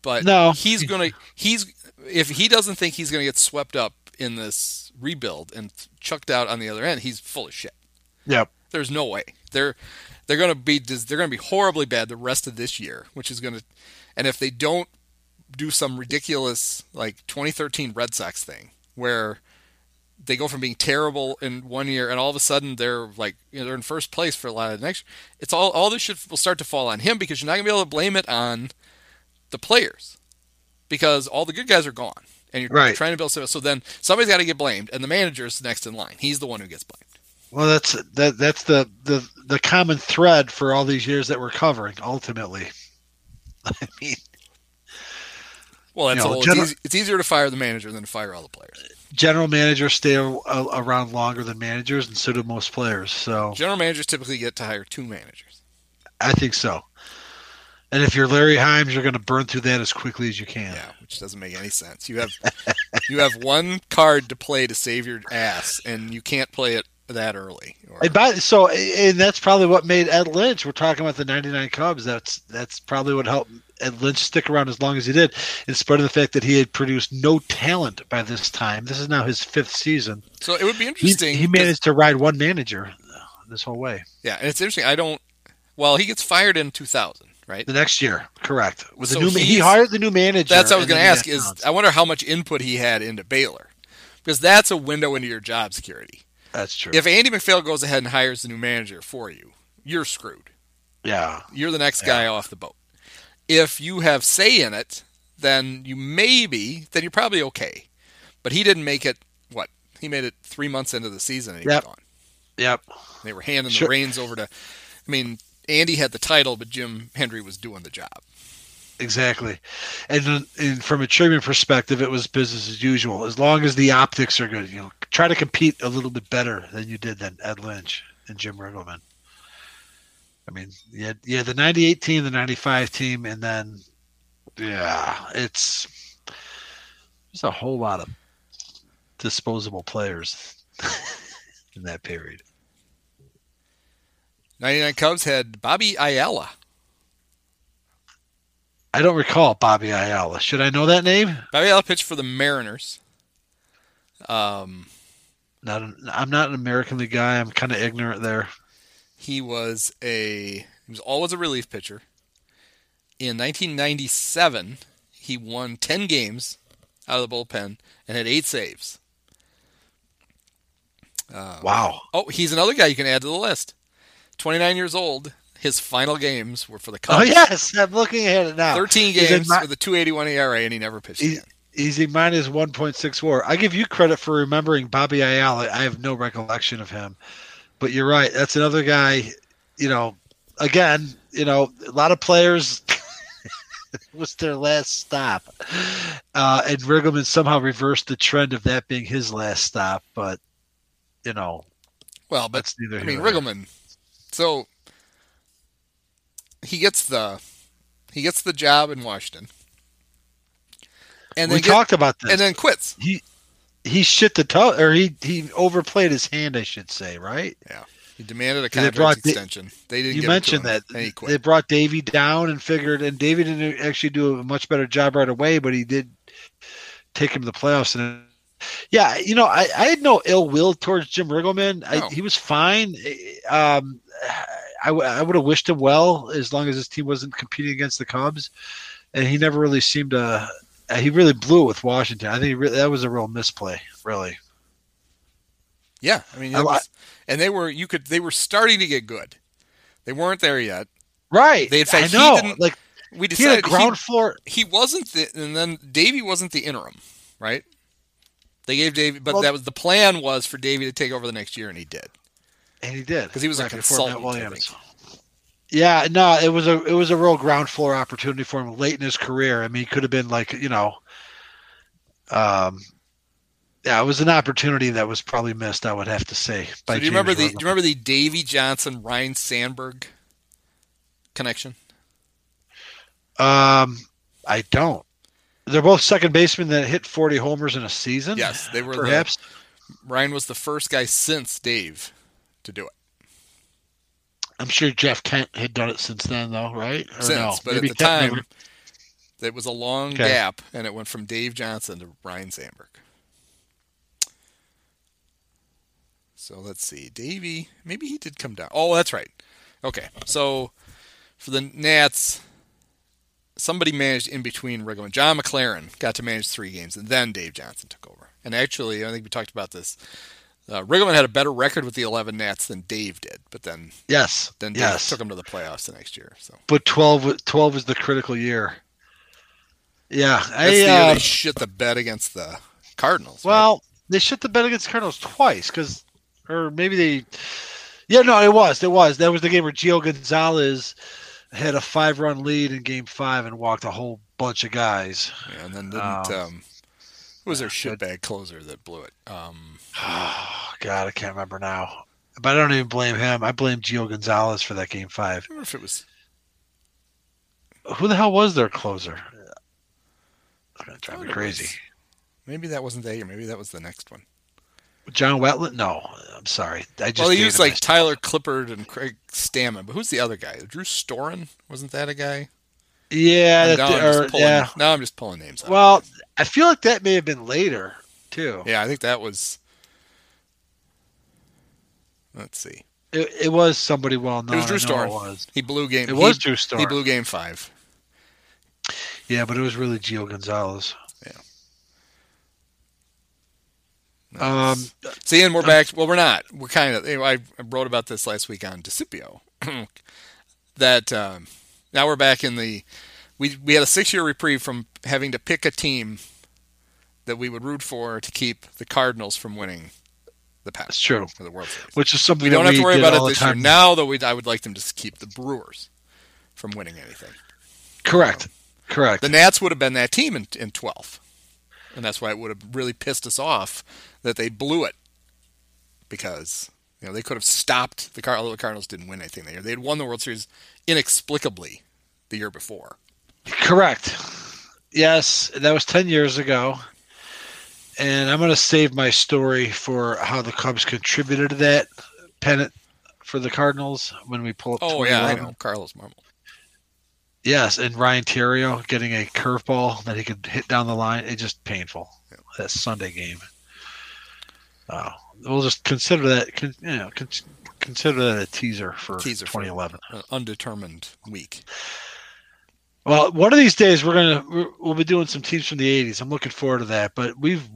But No. he's going to he's if he doesn't think he's going to get swept up in this rebuild and chucked out on the other end, he's full of shit. yep. There's no way. They're they're going to be they're going to be horribly bad the rest of this year, which is going to and if they don't do some ridiculous like 2013 Red Sox thing where they go from being terrible in one year and all of a sudden they're like you know, they're in first place for a lot of the next it's all all this shit will start to fall on him because you're not going to be able to blame it on the players because all the good guys are gone and you're Right. trying to build so then somebody's got to get blamed and the manager's next in line he's the one who gets blamed Well, that's that. That's the the the common thread for all these years that we're covering. Ultimately, I mean, well that's You know, all gener- it's, easy, it's easier to fire the manager than to fire all the players general managers stay a, a- around longer than managers, and so do most players. So general managers typically get to hire two managers I think so. And if you're Larry Himes, you're going to burn through that as quickly as you can. Yeah, which doesn't make any sense. You have you have one card to play to save your ass, and you can't play it that early. Or, And by, so, and that's probably what made Ed Lynch. We're talking about the '99 Cubs. That's that's probably what helped Ed Lynch stick around as long as he did, in spite of the fact that he had produced no talent by this time. This is now his fifth season. so it would be He, interesting. he 'cause- managed to ride one manager this whole way. yeah, and it's interesting. I don't. Well, he gets fired in 2000, right? The next year, correct. With the new, he hired the new manager. That's what I was going to ask. Is. I wonder how much input he had into Baylor, because that's a window into your job security. That's true. If Andy MacPhail goes ahead and hires the new manager for you, you're screwed. yeah, You're the next guy off the boat. If you have say in it, then you maybe then you're probably okay. But he didn't make it. What he made it three months into the season and he Yep. was gone. yep. They were handing Sure. the reins over to. I mean, Andy had the title, but Jim Hendry was doing the job. Exactly, and, and from a treatment perspective, it was business as usual. As long as the optics are good, you know, try to compete a little bit better than you did than Ed Lynch and Jim Riggleman. I mean, yeah, yeah, the '98 team, the '95 team, and then yeah, it's there's a whole lot of disposable players in that period. 99 Cubs had Bobby Ayala. I don't recall Bobby Ayala. Should I know that name? Bobby Ayala pitched for the Mariners. Um, Not, an, I'm not an American League guy. I'm kind of ignorant there. he was a he was always a relief pitcher. In 1997, he won 10 games out of the bullpen and had eight saves. Wow. Oh, he's another guy you can add to the list. 29 years old. His final games were for the Cubs. Oh yes, I'm looking at it now. 13 games my- with a 281 ERA, and he never pitched He- again. He's a minus 1.64. I give you credit for remembering Bobby Ayala. I have no recollection of him, but you're right. That's another guy. You know, again, you know, a lot of players was their last stop, uh, and Riggleman somehow reversed the trend of that being his last stop. But you know, Well, but that's neither. I mean. Riggleman. So he gets the he gets the job in Washington, and we then get- talked about this. and then quits. he he shit the toe, or he he overplayed his hand, I should say, right? Yeah. He demanded a contract extension. they didn't. You mentioned it to him, that they brought Davey down and figured, and Davey didn't actually do a much better job right away, but he did take him to the playoffs. And yeah, you know, I, I had no ill will towards Jim Riggleman. I, he was fine. Um, I, w- I would have wished him well as long as his team wasn't competing against the Cubs, and he never really seemed to. uh, He really blew it with Washington. I think he really, that was a real misplay, really. yeah, I mean, I it li- was, and they were you could they were starting to get good. They weren't there yet. Right. They- in fact, I he know. didn't- like We he had a decided ground floor. he, he wasn't the, and then Davey wasn't the interim, right? They gave Davey, but Well- that was the plan was for Davey to take over the next year, and he did. And he did because he was a right before Matt consultant, Williams. Yeah, no, it was a it was a real ground floor opportunity for him late in his career. I mean, he could have been like you know, um, yeah, it was an opportunity that was probably missed. I would have to say. So do you James remember the do you remember the Davey Johnson Ryne Sandberg connection? Um, I don't. They're both second basemen that hit forty homers in a season. Yes, they were the- perhaps. Ryne was the first guy since Dave to do it. I'm sure Jeff Kent had done it since then, though, right? Or Since, no? but Maybe at the Kent time, never- it was a long Okay. gap, and it went from Dave Johnson to Ryne Sandberg. So let's see, Davey. Maybe he did come down. Oh, that's right. Okay, so for the Nats, somebody managed in between Riggleman. John McLaren got to manage three games, and then Dave Johnson took over. And actually, I think we talked about this. Uh, Riggleman had a better record with the 11 Nats than Dave did, but then yes, then Dave yes. took him to the playoffs the next year. So but 12, 12 is the critical year. Yeah, that's I, the year uh, they shit the bet against the Cardinals. right? well, they shit the bet against the Cardinals twice because, or maybe they, yeah, no, it was, it was. That was the game where Gio Gonzalez had a five-run lead in Game Five and walked a whole bunch of guys. Yeah, and then didn't um, who was their shitbag closer that blew it? Um, Oh God, I can't remember now. But I don't even blame him. I blame Gio Gonzalez for that Game Five. I wonder if it was Who the hell was their closer? It's gonna drive me crazy. was- maybe that wasn't that year. Maybe that was the next one. John Wetteland? No, I'm sorry. I just well, dated used like. Tyler Clippard and Craig Stammen, but who's the other guy? Drew Storen wasn't that a guy? Yeah, now, that- I'm just or- pulling, yeah. now I'm just pulling names. Well, I feel like that may have been later too. yeah, I think that was. Let's see. It, it was somebody well known. It was Drew I know Storen. It was. He blew game. It was he, Drew He blew game five. Yeah, but it was really Gio Gonzalez. Yeah. Um, See, and we're back. Well, we're not. We're kind of. I I wrote about this last week on Discipio. that um, now we're back in the. We we had a six year reprieve from having to pick a team that we would root for to keep the Cardinals from winning the past. It's true. For the World Series. which is something We don't have to worry about it this year. Now, though, we I would like them to keep the Brewers from winning anything. Correct. Correct. The Nats would have been that team in, in 12. And that's why it would have really pissed us off that they blew it. Because, you know, they could have stopped the Cardinals. The Cardinals didn't win anything that year. They had won the World Series inexplicably the year before. Correct. Yes, that was 10 years ago. And I'm going to save my story for how the Cubs contributed to that pennant for the Cardinals when we pull up Oh, yeah, I know. Carlos Marmol. Yes, and Ryan Theriot getting a curveball that he could hit down the line. It's just painful. That Sunday game. Oh, we'll just consider that. You know, consider that a teaser for Teaser for 2011. an undetermined week. Well, one of these days we're gonna we're, we'll be doing some teams from the '80s. I'm looking forward to that. But we've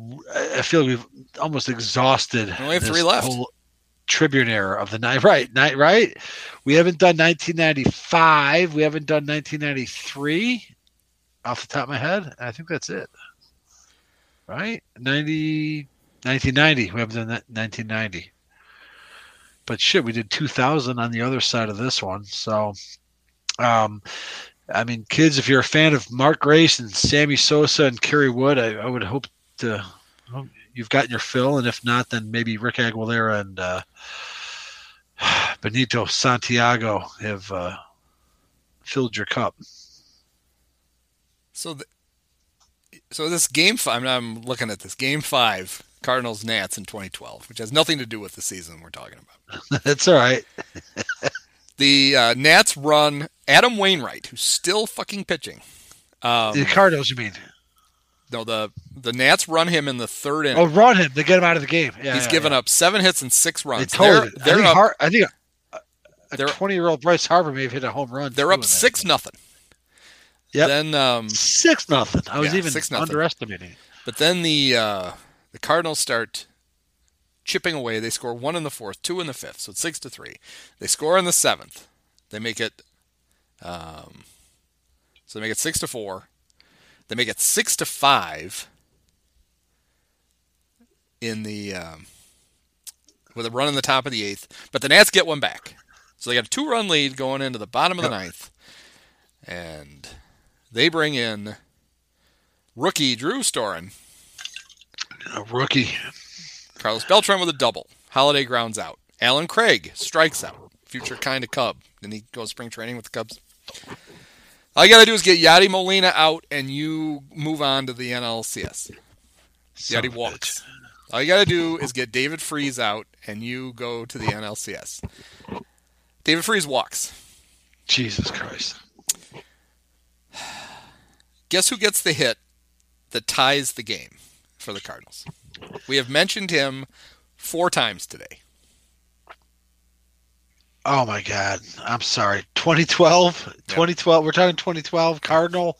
I feel like we've almost exhausted. We have three left. whole Tribune era of the night. Right, night. Right. We haven't done 1995. We haven't done 1993. Off the top of my head, I think that's it. Right, 90, 1990. We haven't done that 1990. But shit, we did 2000 on the other side of this one. So, um, I mean, kids, if you're a fan of Mark Grace and Sammy Sosa and Kerry Wood, I, I would hope to you've gotten your fill, and if not, then maybe Rick Aguilera and uh, Benito Santiago have uh, filled your cup. So, the, so this game five. I'm looking at this game five, Cardinals Nats in 2012, which has nothing to do with the season we're talking about. That's all right. The uh, Nats run Adam Wainwright, who's still fucking pitching. Um, the Cardinals, you mean? no, the the Nats run him in the third inning. Oh, run him to get him out of the game. Yeah, He's yeah, given yeah. up seven hits and six They runs. totally. They're, they're I think, up. Har- I think a- a 20 year old Bryce Harper may have hit a home run. They're up in that six nothing. Yep. Then, um, Six nothing. I was Yeah, even 6-0. underestimating. but then the uh, the Cardinals start chipping away. They score one in the fourth, two in the fifth, so it's six to three. They score in the seventh. They make it. Um, so they make it six to four. They make it six to five. In the um, with a run in the top of the eighth, but the Nats get one back. So they got a two-run lead going into the bottom of the ninth, and they bring in rookie Drew Storen, A rookie. Carlos Beltran with a double. Holliday grounds out. Allen Craig strikes out. Future kind of Cub. Then he goes spring training with the Cubs. All you got to do is get Yadi Molina out, and you move on to the NLCS. Son Yadi walks. All you got to do is get David Freese out, and you go to the NLCS. David Freese walks. Jesus Christ. Guess who gets the hit that ties the game for the Cardinals? We have mentioned him four times today. Oh my God. I'm sorry. 2012. 2012. We're talking 2012 Cardinal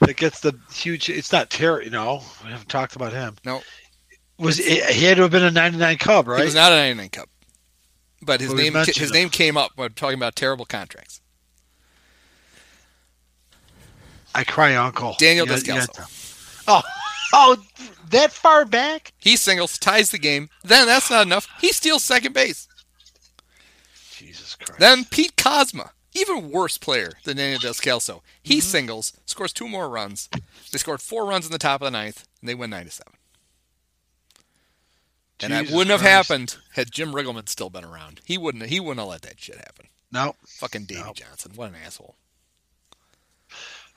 that gets the huge. It's not Terry. No, we haven't talked about him. No. Was it, he had to have been a 99 Cub, He right? was not an 99 Cup, but his Well, name his him. name came up when talking about terrible contracts. I cry, Uncle. Daniel You you Oh, oh, that far back? He singles, ties the game. Then that's not enough. He steals second base. Jesus Christ. Then Pete Kozma, even worse player than Daniel Descalso. He Mm-hmm. singles, scores two more runs. They scored four runs in the top of the ninth, and they win nine to seven. And that wouldn't have happened had Jim Riggleman still been around. He wouldn't. He wouldn't have let that shit happen. No. Fucking Davey No. Johnson, what an asshole.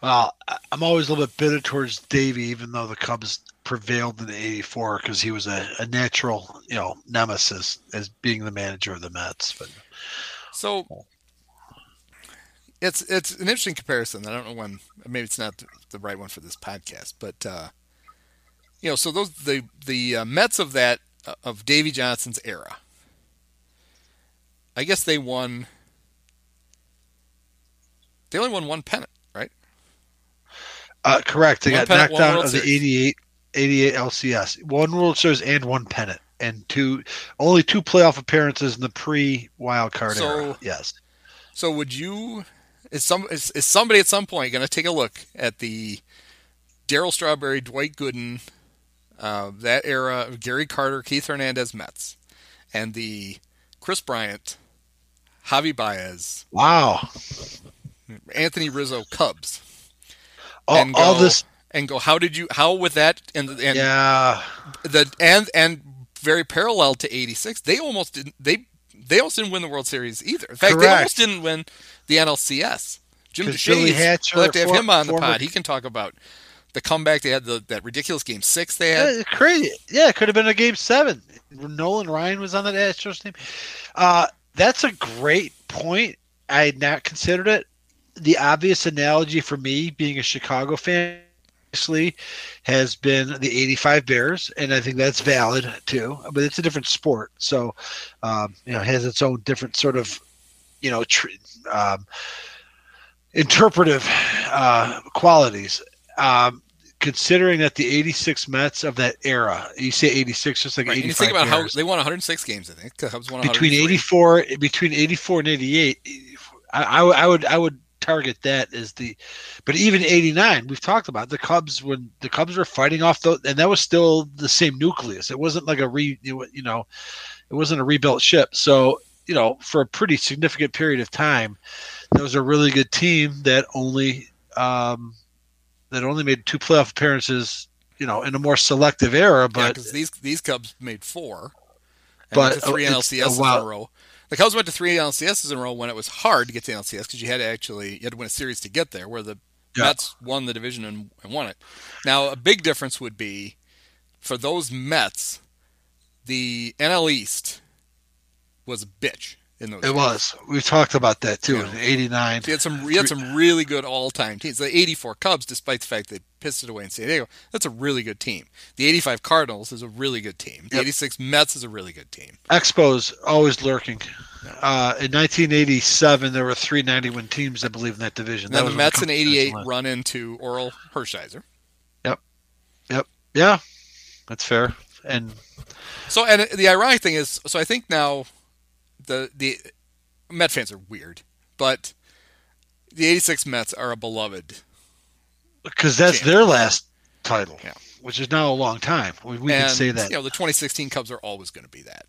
Well, I'm always a little bit bitter towards Davey, even though the Cubs prevailed in '84 because he was a, a natural, you know, nemesis as being the manager of the Mets. But So it's it's an interesting comparison. I don't know when maybe it's not the right one for this podcast, but uh, you know, so those the the uh, Mets of that uh, of Davy Johnson's era. I guess they won. They only won one pennant? Uh, correct, they One got pennant, knocked out of the Series. 88, 88 LCS, one World Series and one pennant, and two only two playoff appearances in the pre wild card So- era. Yes. So would you is some is, is somebody at some point going to take a look at the Darryl Strawberry, Dwight Gooden, uh, that era of Gary Carter, Keith Hernandez Mets, and the Kris Bryant, Javi Baez, Wow. Anthony Rizzo Cubs, All, and go, all this. and go. How did you? How with that and and Yeah. the and and very parallel to '86, they almost didn't. They they almost didn't win the World Series either. In fact, they Correct. almost didn't win the NLCS. Jim Hatcher, we'll have to have for- him on the former- pod. He can talk about the comeback they had, the, that ridiculous game six they had. Yeah, crazy. Yeah, it could have been a game seven. Nolan Ryan was on that Astros team. Uh, that's a great point. I had not considered it. The obvious analogy for me, being a Chicago fan, obviously, has been the '85 Bears, and I think that's valid too. But it's a different sport, so um, you know, it has its own different sort of, you know, tr- um, interpretive uh, qualities. Um, considering that the 86 Mets of that era, you say 86, just like Right, 85 you think about how they won 106 games, I think. Cubs won between 84 between 84 and 88 I, I, would- I would I would target that as the but even 89 we've talked about the Cubs when the Cubs were fighting off the and that was still the same nucleus. It wasn't like a re you know it wasn't a rebuilt ship. So you know for a pretty significant period of time that was a really good team that only um that only made two playoff appearances you know in a more selective era but because these these Cubs made four, and But, three NLCSs uh, in a row. The Cubs went to three NLCSs in a row when it was hard to get to NLCS because you had to actually you had to win a series to get there. Where the Yeah. Mets won the division and, and won it. Now a big difference would be for those Mets, the NL East was a bitch in those. It was. We've talked about that too. Yeah. In '89, So you had some you had some really good all time teams. The '84 Cubs, despite the fact they pissed it away in San Diego, that's a really good team. The '85 Cardinals is a really good team. The Yep. '86 Mets is a really good team. Expos always lurking. Uh, in 1987, there were three 90 win teams, I believe, in that division. And then That the Mets in '88 run into Orel Hershiser. Yep. Yep. Yeah, that's fair. And So, and the ironic thing is, so I think now the the Met fans are weird, but the '86 Mets are a beloved. Because that's Champion. their last title, Yeah. which is now a long time. We, we and, can say that, You know, the 2016 Cubs are always going to be that.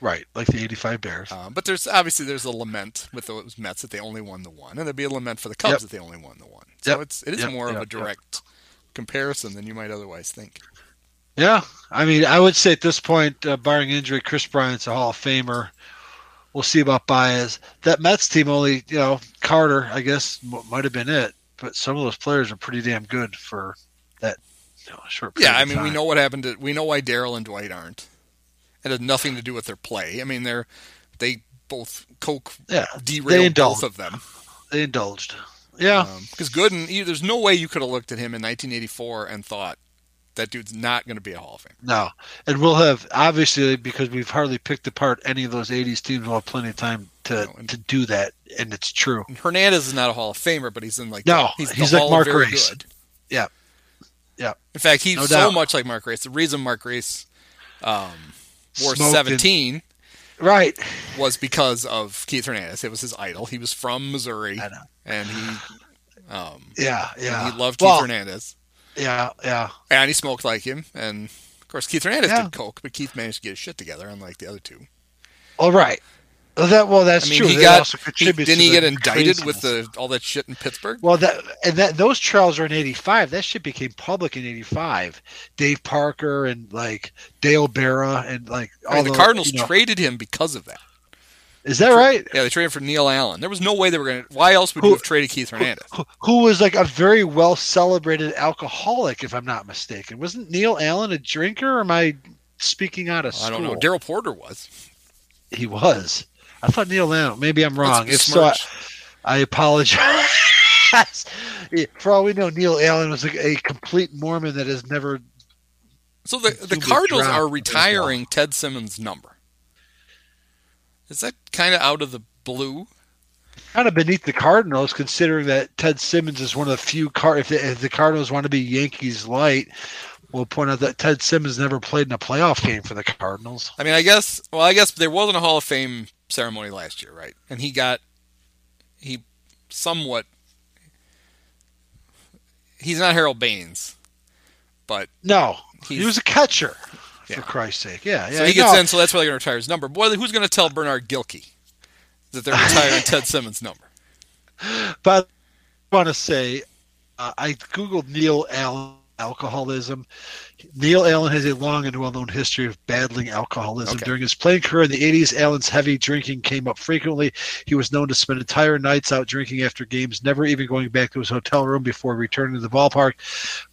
right? Like the '85 Bears. Um, but there's obviously there's a lament with those Mets that they only won the one, and there'd be a lament for the Cubs Yep. that they only won the one. So Yep. it's it is Yep, more of a direct comparison than you might otherwise think. Yeah, I mean, I would say at this point, uh, barring injury, Kris Bryant's a Hall of Famer. We'll see about Baez. That Mets team only, you know, Carter, I guess, m- might have been it. But some of those players are pretty damn good for that you know, short. Period Yeah, I mean we know what happened to we know why Darryl and Dwight aren't. It had nothing to do with their play. I mean they're they both coke Yeah, derailed both of them. they indulged. Yeah, um, Because Gooden, you- there's no way you could have looked at him in 1984 and thought that dude's not going to be a Hall of Famer. no, and we'll have obviously because we've hardly picked apart any of those '80s teams. We'll have plenty of time to No, and- to do that, and it's true. And Hernandez is not a Hall of Famer, but he's in like No, he's, the he's like Hall Mark Grace. Good. Yeah. Yeah. In fact, he's No so doubt. much like Mark Grace. The reason Mark Grace um, wore Smoked 17 Right. was because of Keith Hernandez. It was his idol. He was from Missouri, I know. and he um, Yeah, yeah. he loved Keith well, Hernandez, Yeah, yeah. and he smoked like him. And of course, Keith Hernandez Yeah. did coke, but Keith managed to get his shit together, unlike the other two. All right. Well, that well, that's I mean, true. he got he, didn't he get indicted with the all that shit in Pittsburgh? Well, that and that those trials are in '85. That shit became public in '85. Dave Parker and like Dale Berra and like all I mean, the Cardinals you know, traded him because of that. Is that right? Yeah, they traded for Neil Allen. There was no way they were going to. Why else would Who- you have traded Keith Hernandez? Who, who was like a very well celebrated alcoholic, if I'm not mistaken. Wasn't Neil Allen a drinker? Or am I speaking out of school? I don't know. Darrell Porter was. He was. I thought Neil Allen. Maybe I'm wrong. If so, I. I apologize. For all we know, Neil Allen was a, a complete Mormon that has never. So the the Cardinals are retiring Ted Simmons' number. Is that kind of out of the blue? Kind of beneath the Cardinals, considering that Ted Simmons is one of the few car. If the, if the Cardinals want to be Yankees light, we'll point out that Ted Simmons never played in a playoff game for the Cardinals. I mean, I guess. Well, I guess there wasn't a Hall of Fame ceremony last year, right? And he got he somewhat. He's not Harold Baines, but No, he was a catcher. Yeah. For Christ's sake, yeah, yeah. so he gets no. in. So that's why they're going to retire his number. Boy, who's going to tell Bernard Gilkey that they're retiring Ted Simmons' number? But I want to say, uh, I googled Neil Allen alcoholism. Neil Allen has a long and well-known history of battling alcoholism. Okay. During his playing career in the 80s, Allen's heavy drinking came up frequently. He was known to spend entire nights out drinking after games, never even going back to his hotel room before returning to the ballpark.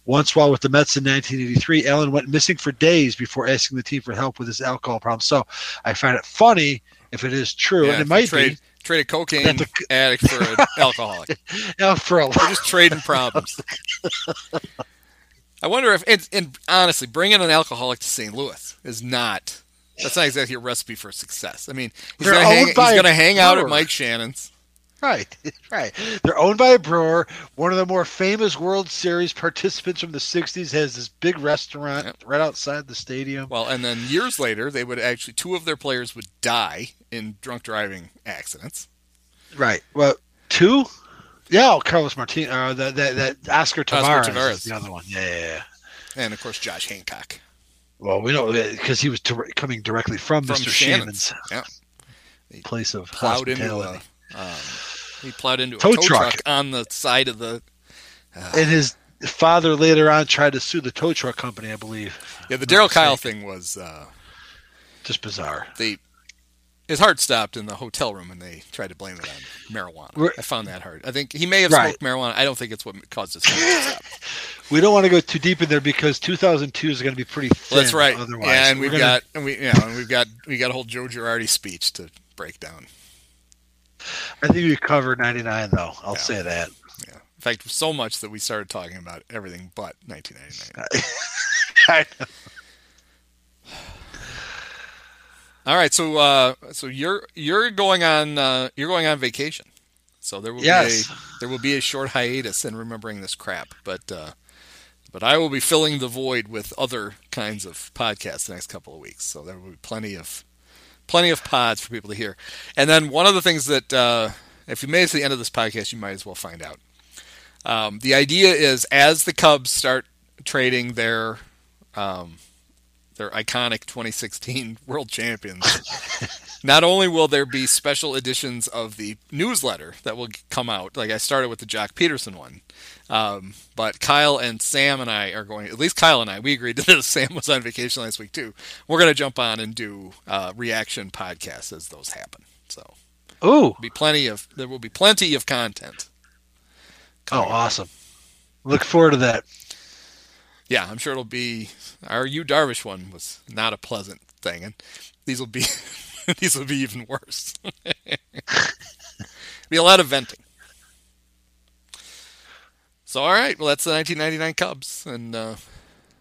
Once, while with the Mets in 1983, Allen went missing for days before asking the team for help with his alcohol problem. So I find it funny if it is true, Yeah, and it might trade, Trade a cocaine the- addict for an alcoholic. be for a They're just trading problems. I wonder if, and, and honestly, bringing an alcoholic to St. Louis is not. That's not exactly a recipe for success. I mean, he's going to hang, he's going to hang out at. Mike Shannon's. Right, right. They're owned by a brewer. One of the more famous World Series participants from the '60s has this big restaurant Yep. right outside the stadium. Well, and then years later, they would actually two of their players would die in drunk driving accidents. Right. Well, two. Yeah, oh, Carlos Martinez. Uh, that that that Oscar Taveras, Taveras. is the other one. Yeah, yeah, yeah. And of course, Josh Hancock Well, we know because he was dir- coming directly from, from Mr. Shannon's. Shannon's Yeah, place of plowed into hospitality. a, um, he plowed into a Tow tow, truck. truck. on the side of the. and his father later on tried to sue the tow truck company, I believe. Yeah, the Darryl Kile thing was uh, Just bizarre. they. His heart stopped in the hotel room, and they tried to blame it on marijuana. I found that hard. I think he may have Right. smoked marijuana. I don't think it's what caused his heart to stop. We don't want to go too deep in there because 2002 is going to be pretty thin. That's right. Otherwise, yeah, and We're we've gonna- got and we you know and we've got we got a whole Joe Girardi speech to break down. I think we covered 99 though. I'll Yeah. say that. Yeah. In fact, so much that we started talking about everything but 1999. I know. All right, so uh, so you're you're going on uh, you're going on vacation, so there will Yes. be a, there will be a short hiatus in remembering this crap, but uh, but I will be filling the void with other kinds of podcasts the next couple of weeks, so there will be plenty of plenty of pods for people to hear. And then one of the things that uh, if you made it to the end of this podcast, you might as well find out. Um, the idea is as the Cubs start trading their um, their iconic 2016 World Champions. Not only will there be special editions of the newsletter that will come out, like I started with the Joc Pederson one, um, but Kyle and Sam and I are going. At least Kyle and I, we agreed to this. Sam was on vacation last week too. We're going to jump on and do uh, reaction podcasts as those happen. So Ooh. be plenty of there will be plenty of content. Oh, awesome. Look forward to that. Yeah, I'm sure it'll be our you Darvish one was not a pleasant thing, and these will be these will be even worse. be a lot of venting. So, all right, well, that's the 1999 Cubs, and uh,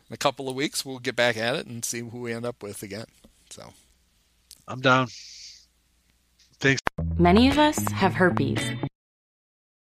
in a couple of weeks we'll get back at it and see who we end up with again. So, I'm down. Thanks. Many of us have herpes.